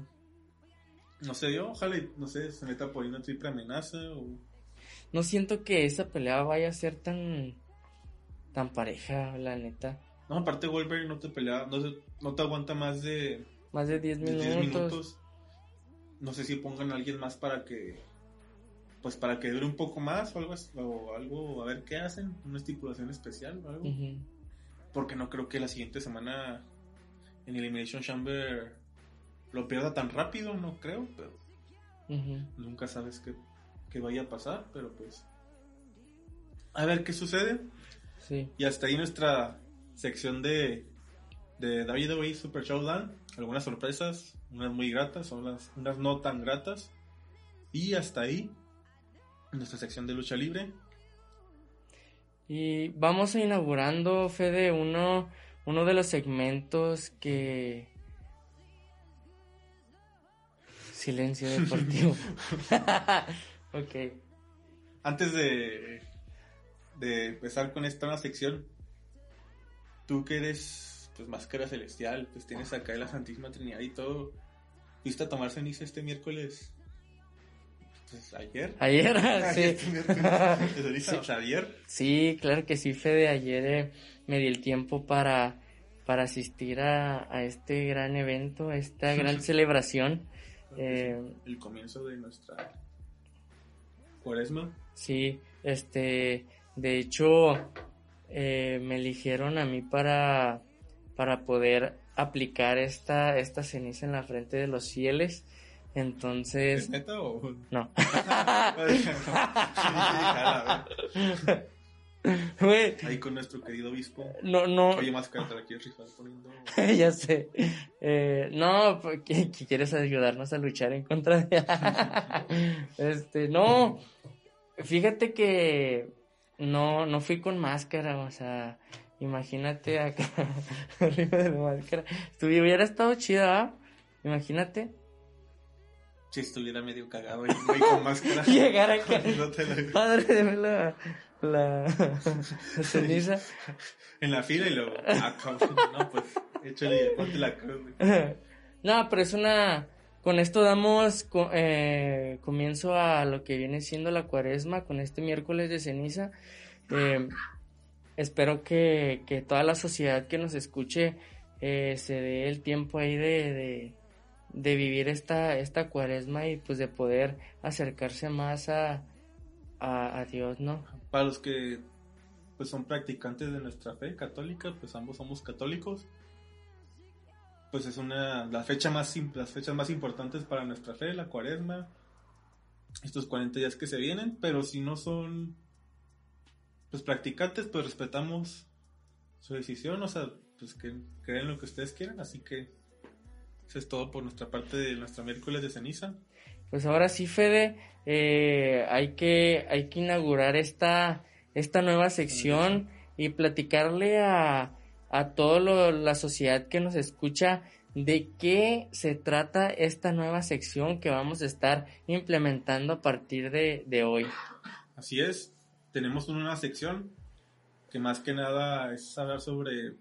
No se dio. Ojalá, y, no sé, se meta por ahí una triple amenaza o. No siento que esa pelea vaya a ser tan, tan pareja, la neta. No, aparte Goldberg no te pelea, no, no te aguanta más de, Más de 10 de 10 minutos. No sé si pongan a alguien más para que. Pues para que dure un poco más o algo, o algo, a ver qué hacen, una estipulación especial o algo. Porque no creo que la siguiente semana en Elimination Chamber lo pierda tan rápido, no creo, pero nunca sabes qué, qué vaya a pasar, pero pues a ver qué sucede. Sí. Y hasta ahí nuestra sección de, de WWE Super Showdown. Algunas sorpresas, unas muy gratas, unas, unas no tan gratas. Y hasta ahí nuestra sección de lucha libre. Y vamos a inaugurando, Fede, uno, uno de los segmentos que... Silencio deportivo. ok. Antes de, de empezar con esta nueva sección, tú que eres pues máscara celestial, pues tienes acá la Santísima Trinidad y todo, ¿fuiste a tomar ceniza este miércoles? Pues ayer. Ayer, sí. Este ceniza, o sea, ayer. Sí, claro que sí, Fede. Ayer eh, me di el tiempo para, para asistir a, a este gran evento, a esta gran celebración. Eh, El comienzo de nuestra cuaresma. sí, este, de hecho, eh, me eligieron a mí para, para poder aplicar esta, esta ceniza en la frente de los fieles. ¿Es Entonces, neta o...? no. Güey, Ahí con nuestro querido obispo. no, no, Oye, máscara, ¿te la quieres rifar poniendo? ya sé. Eh, no, porque que quieres ayudarnos a luchar en contra de... este, no. Fíjate que no, no fui con máscara, o sea, imagínate acá arriba de la máscara. Estuvi- hubiera estado chida, ¿va? Imagínate. Si estuviera medio cagado güey, con máscara. Llegar acá. No te la- Padre, deme la, la, la ceniza. En la fila y luego. Ah, no, pues, échale, ponte la cruz. No, pero es una... Con esto damos eh, comienzo a lo que viene siendo la cuaresma con este miércoles de ceniza. Eh, espero que, que toda la sociedad que nos escuche eh, se dé el tiempo ahí de, de, de vivir esta, esta cuaresma y pues de poder acercarse más a, a, a Dios, ¿no? Para los que pues son practicantes de nuestra fe católica, pues ambos somos católicos. Pues es una la fecha más las fechas más importantes para nuestra fe, la Cuaresma. Estos 40 días que se vienen, pero si no son pues practicantes, pues respetamos su decisión, o sea, pues que creen lo que ustedes quieran, así que eso es todo por nuestra parte de nuestra miércoles de ceniza. Pues ahora sí, Fede, eh, hay que hay que inaugurar esta esta nueva sección y platicarle a a toda la sociedad que nos escucha de qué se trata esta nueva sección que vamos a estar implementando a partir de, de hoy. Así es, tenemos una sección que más que nada es hablar sobre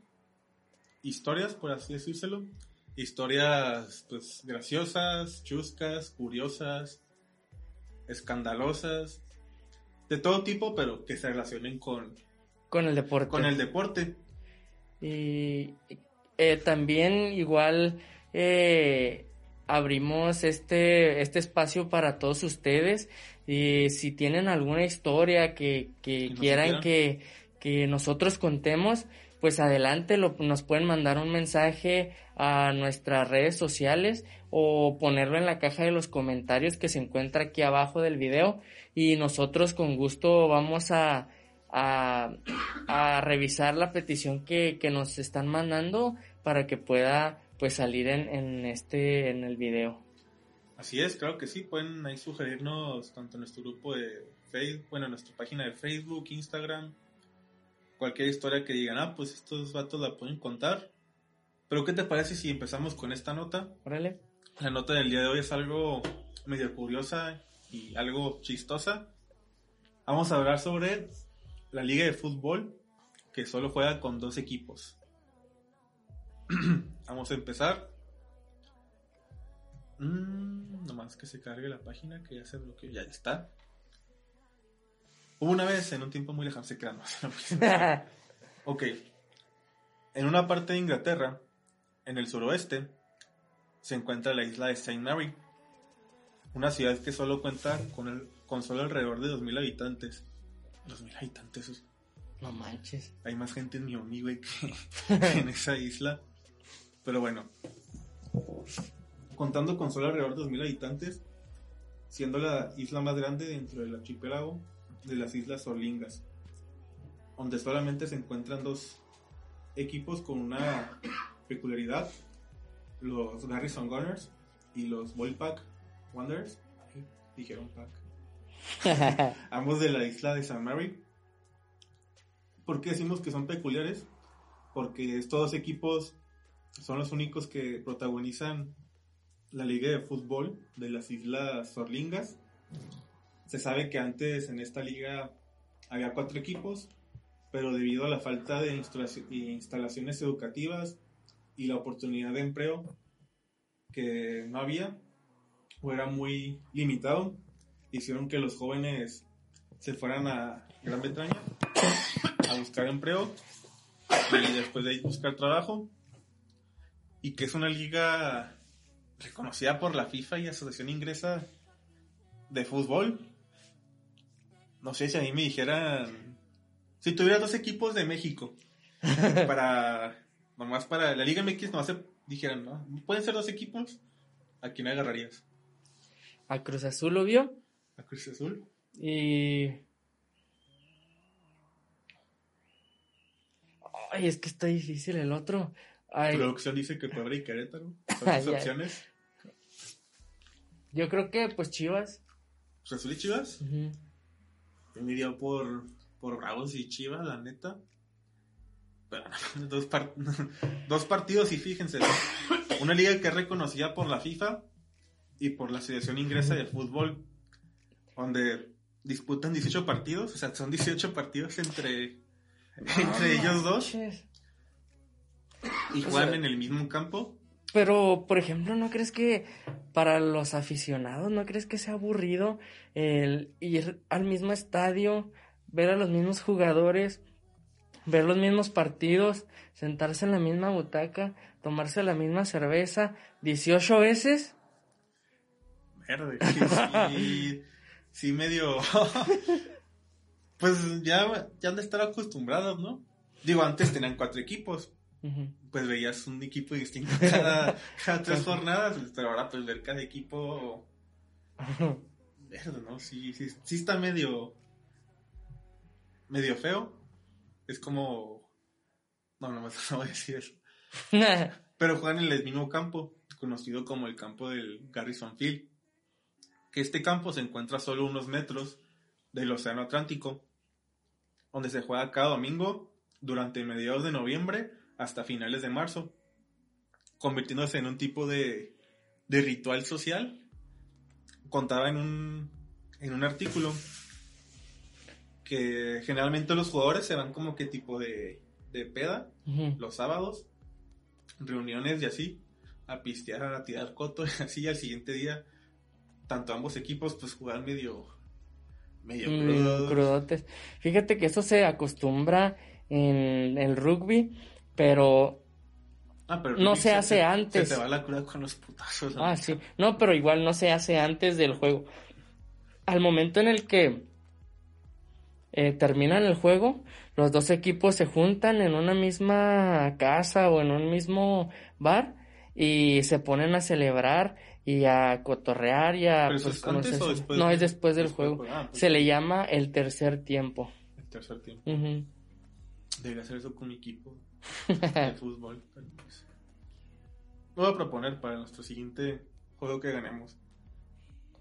historias, por así decírselo. Historias pues graciosas, chuscas, curiosas, escandalosas, de todo tipo, pero que se relacionen con, Con el deporte. con el deporte. Y eh, también igual eh, abrimos este, este espacio para todos ustedes. Y si tienen alguna historia que, que quieran sugieran. que, que nosotros contemos, pues adelante lo, nos pueden mandar un mensaje a nuestras redes sociales o ponerlo en la caja de los comentarios que se encuentra aquí abajo del video y nosotros con gusto vamos a, a, revisar la petición que, que nos están mandando para que pueda pues salir en, en este en el video. Así es, claro que sí, pueden ahí sugerirnos tanto en nuestro grupo de Facebook, bueno, en nuestra página de Facebook, Instagram, cualquier historia que digan, ah, pues estos vatos la pueden contar. Pero ¿qué te parece si empezamos con esta nota? Órale. La nota del día de hoy es algo medio curiosa y algo chistosa. Vamos a hablar sobre la liga de fútbol que solo juega con dos equipos. Vamos a empezar. Mm, nomás que se cargue la página que ya se bloqueó, ya está. Hubo una vez en un tiempo muy lejano, se lo puse. Ok. En una parte de Inglaterra, en el suroeste, se encuentra la isla de Saint Mary, una ciudad que solo cuenta con, el, con solo alrededor de 2.000 habitantes. 2.000 habitantes, no manches. hay más gente en Miami, güey, que, que en esa isla. Pero bueno, contando con solo alrededor de 2.000 habitantes, siendo la isla más grande dentro del archipiélago de las Islas Orlingas, donde solamente se encuentran dos equipos con una peculiaridad, los Garrison Gunners y los Pack Wanderers, dijeron pack, ambos de la isla de San Mary. ¿Por qué decimos que son peculiares? Porque estos dos equipos son los únicos que protagonizan la liga de fútbol de las Islas Orlingas. Se sabe que antes en esta liga había cuatro equipos, pero debido a la falta de instalaci- instalaciones educativas y la oportunidad de empleo que no había, o era muy limitado, hicieron que los jóvenes se fueran a Gran Bretaña a buscar empleo y después de ahí buscar trabajo y que es una liga reconocida por la FIFA y Asociación Inglesa de Fútbol. No sé si a mí me dijeran, si tuviera dos equipos de México para, nomás para la Liga MX, nomás se dijeran, ¿no? ¿Pueden ser dos equipos? ¿A quién agarrarías? A Cruz Azul lo vio ¿A Cruz Azul? y... Ay, es que está difícil el otro. Ay, Producción dice que Puebla y Querétaro son opciones. yo creo que pues Chivas. Cruz Azul y Chivas. Ujú. Yo me iría por, por Bravos y Chivas, la neta. Pero dos, par- dos partidos y fíjense. Una liga que es reconocida por la FIFA y por la Asociación Inglesa de Fútbol, donde disputan 18 partidos, o sea, son 18 partidos entre, entre ellos dos y juegan en el mismo campo. Pero, por ejemplo, ¿no crees que para los aficionados, ¿no crees que sea aburrido el ir al mismo estadio, ver a los mismos jugadores, ver los mismos partidos, sentarse en la misma butaca, tomarse la misma cerveza 18 veces? Verde, sí, sí, medio. pues ya, ya han de estar acostumbrados, ¿no? Digo, antes tenían cuatro equipos, Pues veías un equipo distinto cada, cada tres jornadas, pero ahora pues ver cada equipo verde, ¿no? Sí, sí, sí está medio medio feo. Es como no, no, no voy a decir eso. Pero juegan en el mismo campo, conocido como el campo del Garrison Field. Que este campo se encuentra solo unos metros del Océano Atlántico, donde se juega cada domingo durante mediados de noviembre hasta finales de marzo, convirtiéndose en un tipo de, de ritual social. Contaba en un, en un artículo que generalmente los jugadores se van como que tipo de, de peda los sábados, reuniones y así, a pistear, a tirar coto y así, y al siguiente día, tanto ambos equipos pues jugar medio, medio Mm, crudotes. Fíjate que eso se acostumbra en el rugby, pero Ah, pero No se hace te- antes. Se te va la cruda con los putazos. ¿no? Ah, sí. No, pero igual no se hace antes del juego. Al momento en el que eh, terminan el juego, los dos equipos se juntan en una misma casa o en un mismo bar y se ponen a celebrar y a cotorrear y a ¿Pero pues, es antes o después No, de- es después del después juego. Ah, pues- Se le llama el tercer tiempo. El tercer tiempo. Debería hacer eso con mi equipo de fútbol. pues, voy a proponer para nuestro siguiente juego que ganemos.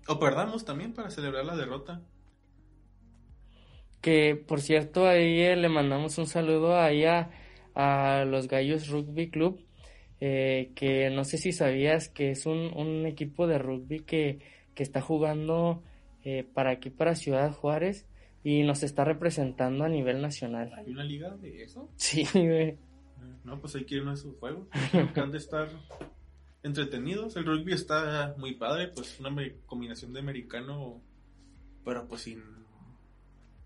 O perdamos también para celebrar la derrota. Que por cierto, ahí eh, le mandamos un saludo ahí a, a los Gallos Rugby Club. eh, que no sé si sabías que es un, un equipo de rugby que, que está jugando eh, para aquí, para Ciudad Juárez, y nos está representando a nivel nacional. ¿Hay una liga de eso? Sí, güey. No, pues hay que ir a sus juegos. Que han de estar entretenidos. El rugby está muy padre, pues una combinación de americano, pero pues sin,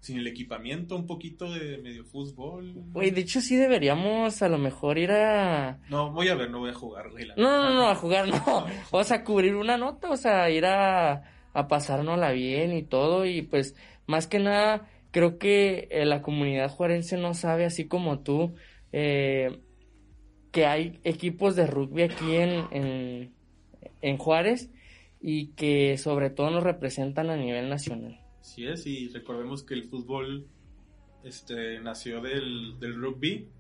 sin el equipamiento, un poquito de medio fútbol. Güey, de hecho sí deberíamos a lo mejor ir a... No, voy a ver, no voy a jugar, güey. No, no, no, a jugar no. O sea, cubrir una nota, o sea, ir a, a pasárnosla bien y todo. Y pues, más que nada, creo que eh, la comunidad juarense no sabe, así como tú, eh, que hay equipos de rugby aquí en, en, en Juárez y que sobre todo nos representan a nivel nacional. Así es, y recordemos que el fútbol este, nació del, del rugby.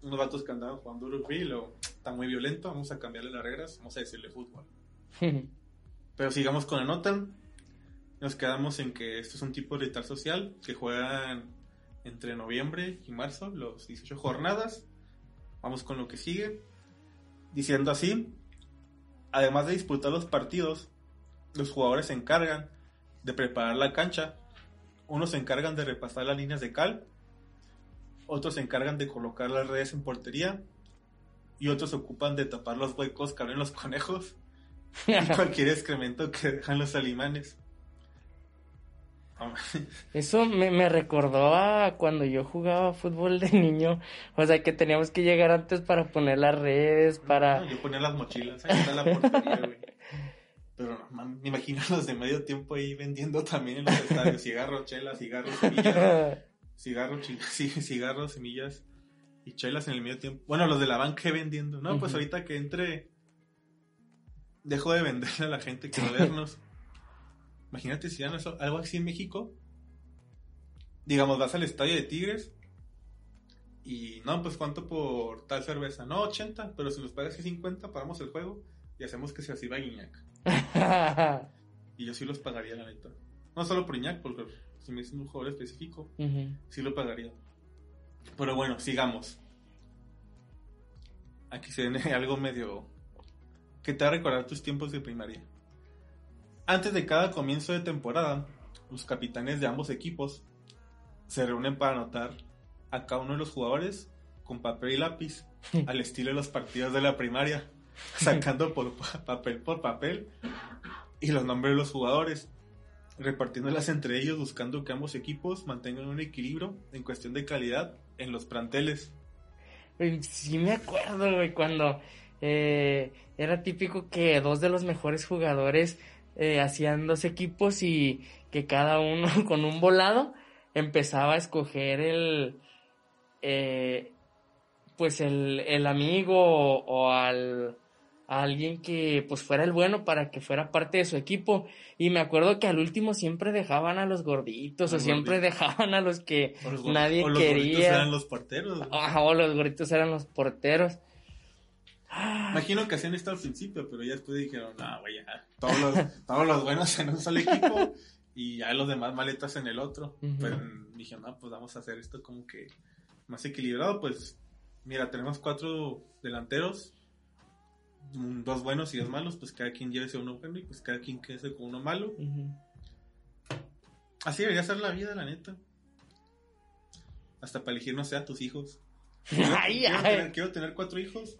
Unos vatos que andaban jugando rugby, luego está muy violento, vamos a cambiarle las reglas, vamos a decirle fútbol. Pero sigamos con la nota. Nos quedamos en que esto es un tipo de ritual social que juegan entre noviembre y marzo, los 18 jornadas. Vamos con lo que sigue. Diciendo así, además de disputar los partidos, los jugadores se encargan de preparar la cancha. Unos se encargan de repasar las líneas de cal, otros se encargan de colocar las redes en portería y otros se ocupan de tapar los huecos que abren los conejos y cualquier excremento que dejan los alimanes. Eso me, me, recordó a cuando yo jugaba fútbol de niño. O sea, que teníamos que llegar antes para poner las redes, para... yo ponía las mochilas, ahí está la portería, güey. Pero no, me imagino los de medio tiempo ahí vendiendo también en los estadios cigarros, chelas, cigarros, semillas. cigarros, cigarros, semillas y chelas en el medio tiempo. Bueno, los de la banca vendiendo. No, pues ahorita que entre... Dejo de venderle a la gente que vernos. Imagínate si dan algo así en México. Digamos, vas al estadio de Tigres y no, pues cuánto por tal cerveza. No, 80, pero si nos pagas 50, pagamos el juego y hacemos que se así va Iñak. y yo sí los pagaría, la neta. No solo por Iñak, porque si me dicen un jugador específico, sí lo pagaría. Pero bueno, sigamos. Aquí se viene algo medio que te va a recordar tus tiempos de primaria. Antes de cada comienzo de temporada, los capitanes de ambos equipos se reúnen para anotar a cada uno de los jugadores con papel y lápiz, al estilo de los partidos de la primaria, sacando por papel por papel y los nombres de los jugadores, repartiéndolas entre ellos buscando que ambos equipos mantengan un equilibrio en cuestión de calidad en los planteles. Sí me acuerdo, güey, cuando eh, era típico que dos de los mejores jugadores eh, hacían dos equipos y que cada uno con un volado empezaba a escoger el eh, pues el, el amigo o, al a alguien que pues fuera el bueno para que fuera parte de su equipo. Y me acuerdo que al último siempre dejaban a los gorditos o siempre dejaban a los que nadie o los quería. gorditos eran los porteros. O los gorditos eran los porteros Imagino que hacían esto al principio, pero ya después dijeron, no, güey, ya, todos los, todos los buenos en un solo equipo y ya los demás maletas en el otro. Pues dije, no, pues vamos a hacer esto como que más equilibrado. Pues mira, tenemos cuatro delanteros, dos buenos y dos malos, pues cada quien llévese uno bueno y pues cada quien quede con uno malo. Así debería ser la vida, la neta. Hasta para elegir, no sé, a tus hijos. quiero tener cuatro hijos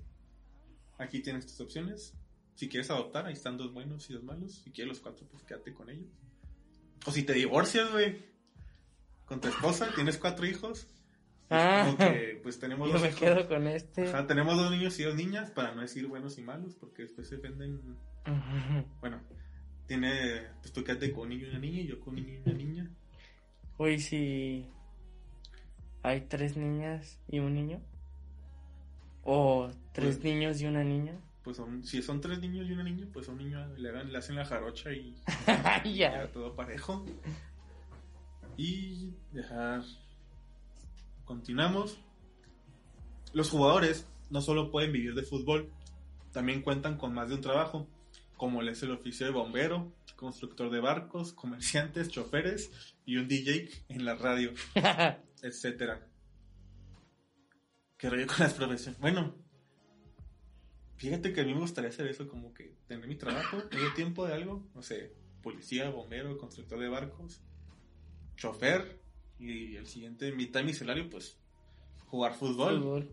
Aquí tienes tus opciones. Si quieres adoptar, ahí están dos buenos y dos malos. Si quieres los cuatro, pues quédate con ellos. O si te divorcias, güey, con tu esposa, tienes cuatro hijos. Ah, pues tenemos yo me quedo con este. tenemos dos niños y dos niñas, para no decir buenos y malos, porque después se ofenden. Bueno, tiene, pues tú quédate con un niño y una niña, y yo con un niño y una niña. Oye, si hay tres niñas y un niño. ¿O tres pues, niños y una niña? Pues son, si son tres niños y una niña, pues a un niño le, le hacen la jarocha y ya todo parejo. Y dejar. Continuamos. Los jugadores no solo pueden vivir de fútbol, también cuentan con más de un trabajo, como es el oficio de bombero, constructor de barcos, comerciantes, choferes y un DJ en la radio, etcétera. ¿Qué rollo con las profesiones? Bueno, fíjate que a mí me gustaría hacer eso, como que tener mi trabajo, medio tiempo de algo, no sé, policía, bombero, constructor de barcos, chofer, y el siguiente, mitad de mi salario, pues, jugar fútbol.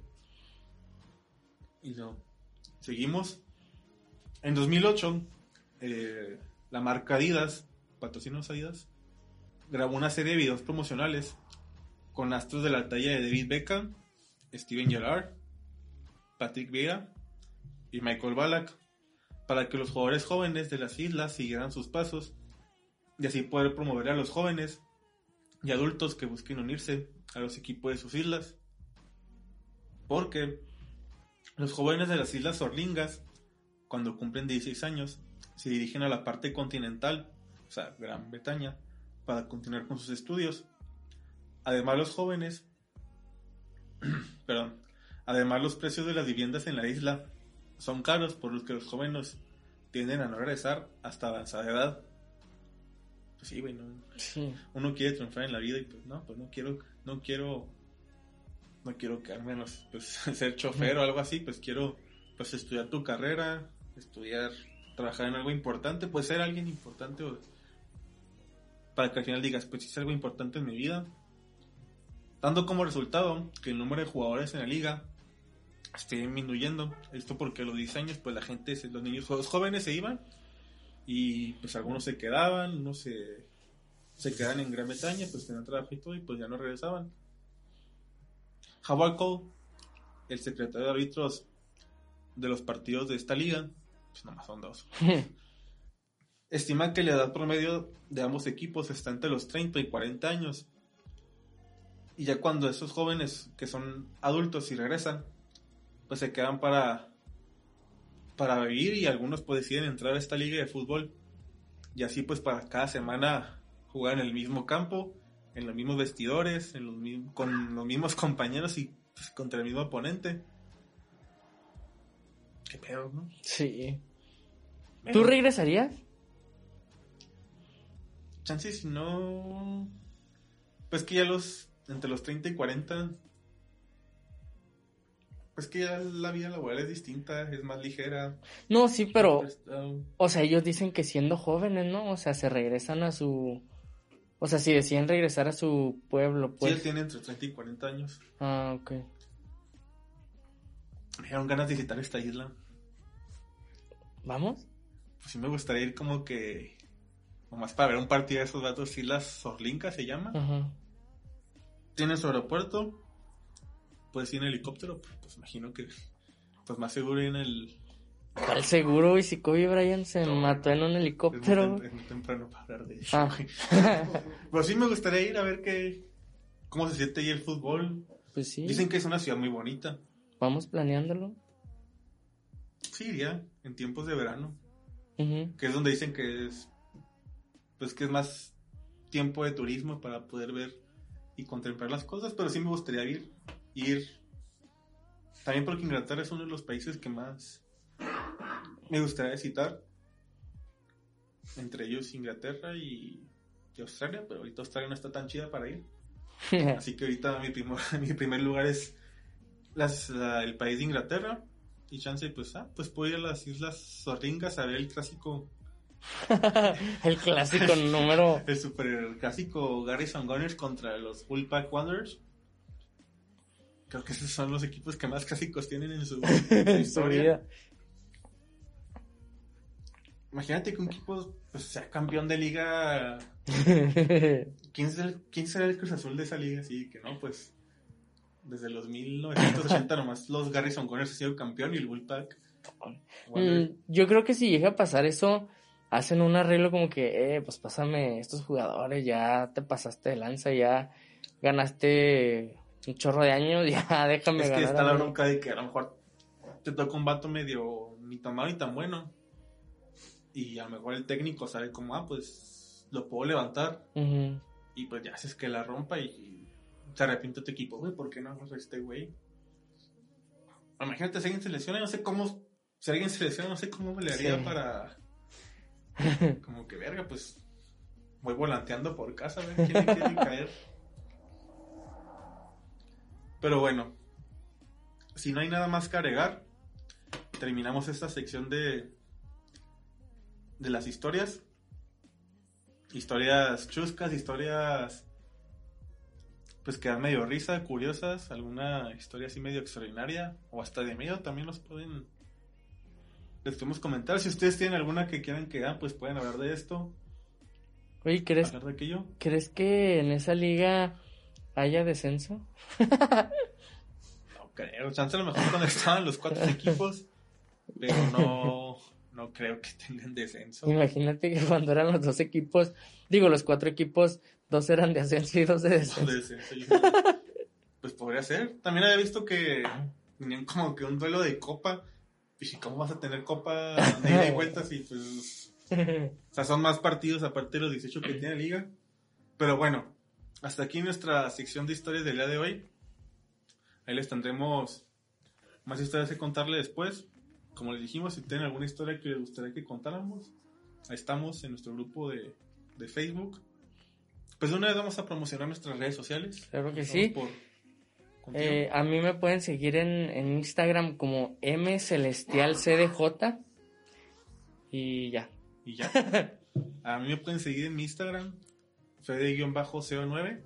Y no, seguimos. En 2008, eh, la marca Adidas, patrocinos Adidas, grabó una serie de videos promocionales con astros de la talla de David Beckham, Steven Gerrard, Patrick Vieira y Michael Ballack, para que los jugadores jóvenes de las islas siguieran sus pasos y así poder promover a los jóvenes y adultos que busquen unirse a los equipos de sus islas. Porque los jóvenes de las islas Orlingas, cuando cumplen 16 años, se dirigen a la parte continental, o sea, Gran Bretaña, para continuar con sus estudios. Además, los jóvenes Perdón. Además, los precios de las viviendas en la isla son caros, por los que los jóvenes tienden a no regresar hasta avanzada edad. Pues sí, güey, no, Sí. uno quiere triunfar en la vida y pues no, pues no quiero, no quiero, no quiero quedarme en los, pues ser chofer o algo así, pues quiero, pues estudiar tu carrera, estudiar, trabajar en algo importante, pues ser alguien importante o- para que al final digas, pues hice algo importante en mi vida, dando como resultado que el número de jugadores en la liga esté disminuyendo, esto porque a los 10 años, pues la gente, los niños, los jóvenes se iban y pues algunos se quedaban, unos se se quedan en Gran Bretaña, pues tenían trabajo y todo, y pues ya no regresaban. Howard Cole, el secretario de árbitros de los partidos de esta liga, pues nomás son dos, estima que la edad promedio de ambos equipos está entre los 30 y 40 años. Y ya cuando esos jóvenes que son adultos y regresan, pues se quedan para para vivir y algunos pues deciden entrar a esta liga de fútbol y así pues para cada semana jugar en el mismo campo, en los mismos vestidores, en los mismos, con los mismos compañeros y pues, contra el mismo oponente. Qué pedo, ¿no? Sí. ¿Tú regresarías? Chance si no... Pues que ya los... Entre los 30 y 40... Pues que ya la vida laboral es distinta, es más ligera. No, sí, pero, o sea, ellos dicen que siendo jóvenes, ¿no? O sea, se regresan a su... O sea, si deciden regresar a su pueblo, sí, pues... él tiene entre 30 y 40 años. Ah, ok. Me dieron ganas de visitar esta isla. ¿Vamos? Pues sí me gustaría ir como que... Nomás para ver un partido de esos vatos, Islas Sorlinca se llama. Ajá. Tiene su aeropuerto. Puedes ir en helicóptero. Pues imagino que... Pues más seguro ir en el... ¿Cuál seguro? Y si Kobe Bryant se No. mató en un Es muy, helicóptero. tem- es muy temprano para hablar de eso. Ah. güey. Pues sí me gustaría ir a ver qué... Cómo se siente ahí el fútbol. pues sí. Dicen que es una ciudad muy bonita. Vamos planeándolo. Sí, iría en tiempos de verano. Ujú. que es donde dicen que es pues que es más tiempo de turismo para poder ver y contemplar las cosas, pero sí me gustaría ir ir. También porque Inglaterra es uno de los países que más me gustaría visitar entre ellos Inglaterra y, y Australia, pero ahorita Australia no está tan chida para ir, así que ahorita mi, primo- mi primer lugar es las- la- el país de Inglaterra y chance pues ah, pues puedo ir a las Islas Sorringas a ver el clásico El clásico número... El super clásico Garrison Gunners contra los Bullpack Wanderers. Creo que esos son los equipos que más clásicos tienen en su, en su vida. Imagínate que un equipo pues, sea campeón de liga. ¿Quién será, el, quién será el Cruz Azul de esa liga? Sí, que no, pues. Desde los 1980 nomás los Garrison Gunners han sido campeón y el Bullpack. Mm, Yo creo que si llega a pasar eso, hacen un arreglo como que, eh, pues pásame estos jugadores, ya te pasaste de lanza, ya ganaste un chorro de años, ya déjame Es que ganar. está a la mí. bronca de que a lo mejor te toca un vato medio ni tan malo ni tan bueno. Y a lo mejor el técnico sabe como, ah, pues lo puedo levantar. Ujú. Y pues ya haces que la rompa y se arrepiente tu equipo, güey, ¿por qué no a este güey? Imagínate si alguien se lesiona, no sé cómo, si alguien se lesiona, no sé cómo me le haría Sí. para, como que verga, pues voy volanteando por casa, a ver quién le quiere caer. Pero bueno, si no hay nada más que agregar, terminamos esta sección de, de las historias. Historias chuscas, historias pues que dan medio risa, curiosas, alguna historia así medio extraordinaria o hasta de miedo también los pueden les podemos comentar. Si ustedes tienen alguna que quieran que hagan, pues pueden hablar de esto, Oye, ¿crees, hablar de aquello. ¿crees que en esa liga haya descenso? No creo, chance a lo mejor cuando estaban los cuatro equipos, pero no, no creo que tengan descenso. Imagínate que cuando eran los dos equipos, digo, los cuatro equipos, dos eran de ascenso y dos de descenso. descenso, yo creo. Pues podría ser. También había visto que tenían como que un duelo de copa. Y ¿cómo vas a tener copa de ida y vuelta si pues... O sea, son más partidos aparte de los 18 que tiene la liga. Pero bueno, hasta aquí nuestra sección de historias del día de hoy. Ahí les tendremos más historias que contarle después. Como les dijimos, si tienen alguna historia que les gustaría que contáramos, ahí estamos en nuestro grupo de de Facebook. Pues de una vez vamos a promocionar nuestras redes sociales. Claro que sí. por-. Eh, a mí me pueden seguir en, en Instagram como mcelestialcdj. Y ya. Y ya. A mí me pueden seguir en mi Instagram, Fede-CO9.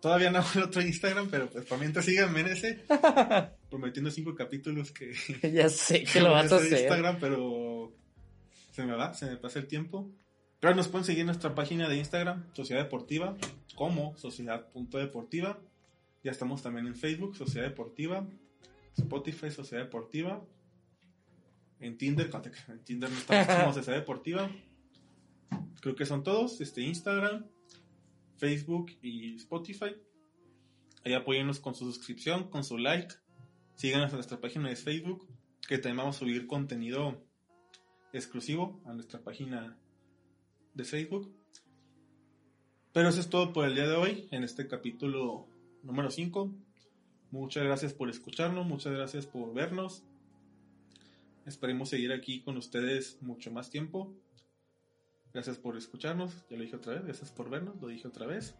Todavía no hago el otro Instagram, pero pues para mientras síganme en ese. Prometiendo cinco capítulos que, ya sé que lo vas a hacer. Instagram, pero se me va, se me pasa el tiempo. Pero nos pueden seguir en nuestra página de Instagram, Sociedad Deportiva, como Sociedad.deportiva. Ya estamos también en Facebook, Sociedad Deportiva, Spotify, Sociedad Deportiva. En Tinder, en Tinder no estamos como Sociedad Deportiva. Creo que son todos, este Instagram, Facebook y Spotify. Ahí apóyennos con su suscripción, con su like. Síganos en nuestra página de Facebook, que también vamos a subir contenido exclusivo a nuestra página de Facebook. Pero eso es todo por el día de hoy, en este capítulo número 5. Muchas gracias por escucharnos, muchas gracias por vernos. Esperemos seguir aquí con ustedes mucho más tiempo. Gracias por escucharnos, ya lo dije otra vez, gracias por vernos, lo dije otra vez.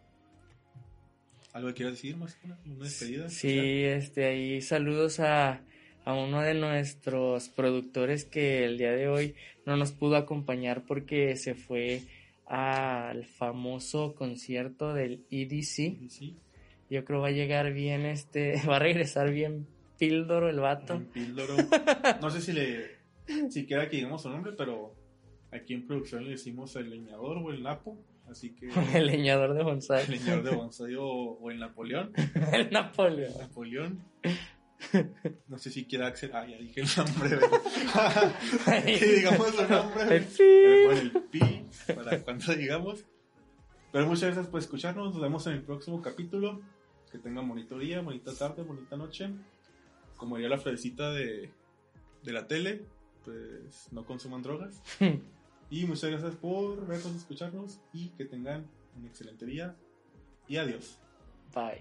¿Algo que quieras decir más? ¿Una despedida? Sí, este, ahí saludos a, a uno de nuestros productores que el día de hoy no nos pudo acompañar porque se fue al famoso concierto del EDC. Sí, sí. Yo creo va a llegar bien, este, va a regresar bien píldoro el vato. Píldoro. No sé si le siquiera que digamos su nombre, pero aquí en producción le decimos el leñador o el napo, así que El leñador de bonsai. el leñador de bonsai o, o el Napoleón. El Napoleón. Napoleón. No sé si quiera acceder. Ah, ya dije el nombre. que digamos su nombre. El ponen el pi para cuando digamos. Pero muchas gracias por escucharnos. Nos vemos en el próximo capítulo. Que tengan bonito día, bonita tarde, bonita noche. Como diría la florecita de, de la tele, pues no consuman drogas. Y muchas gracias por vernos, escucharnos y que tengan un excelente día. Y adiós. Bye.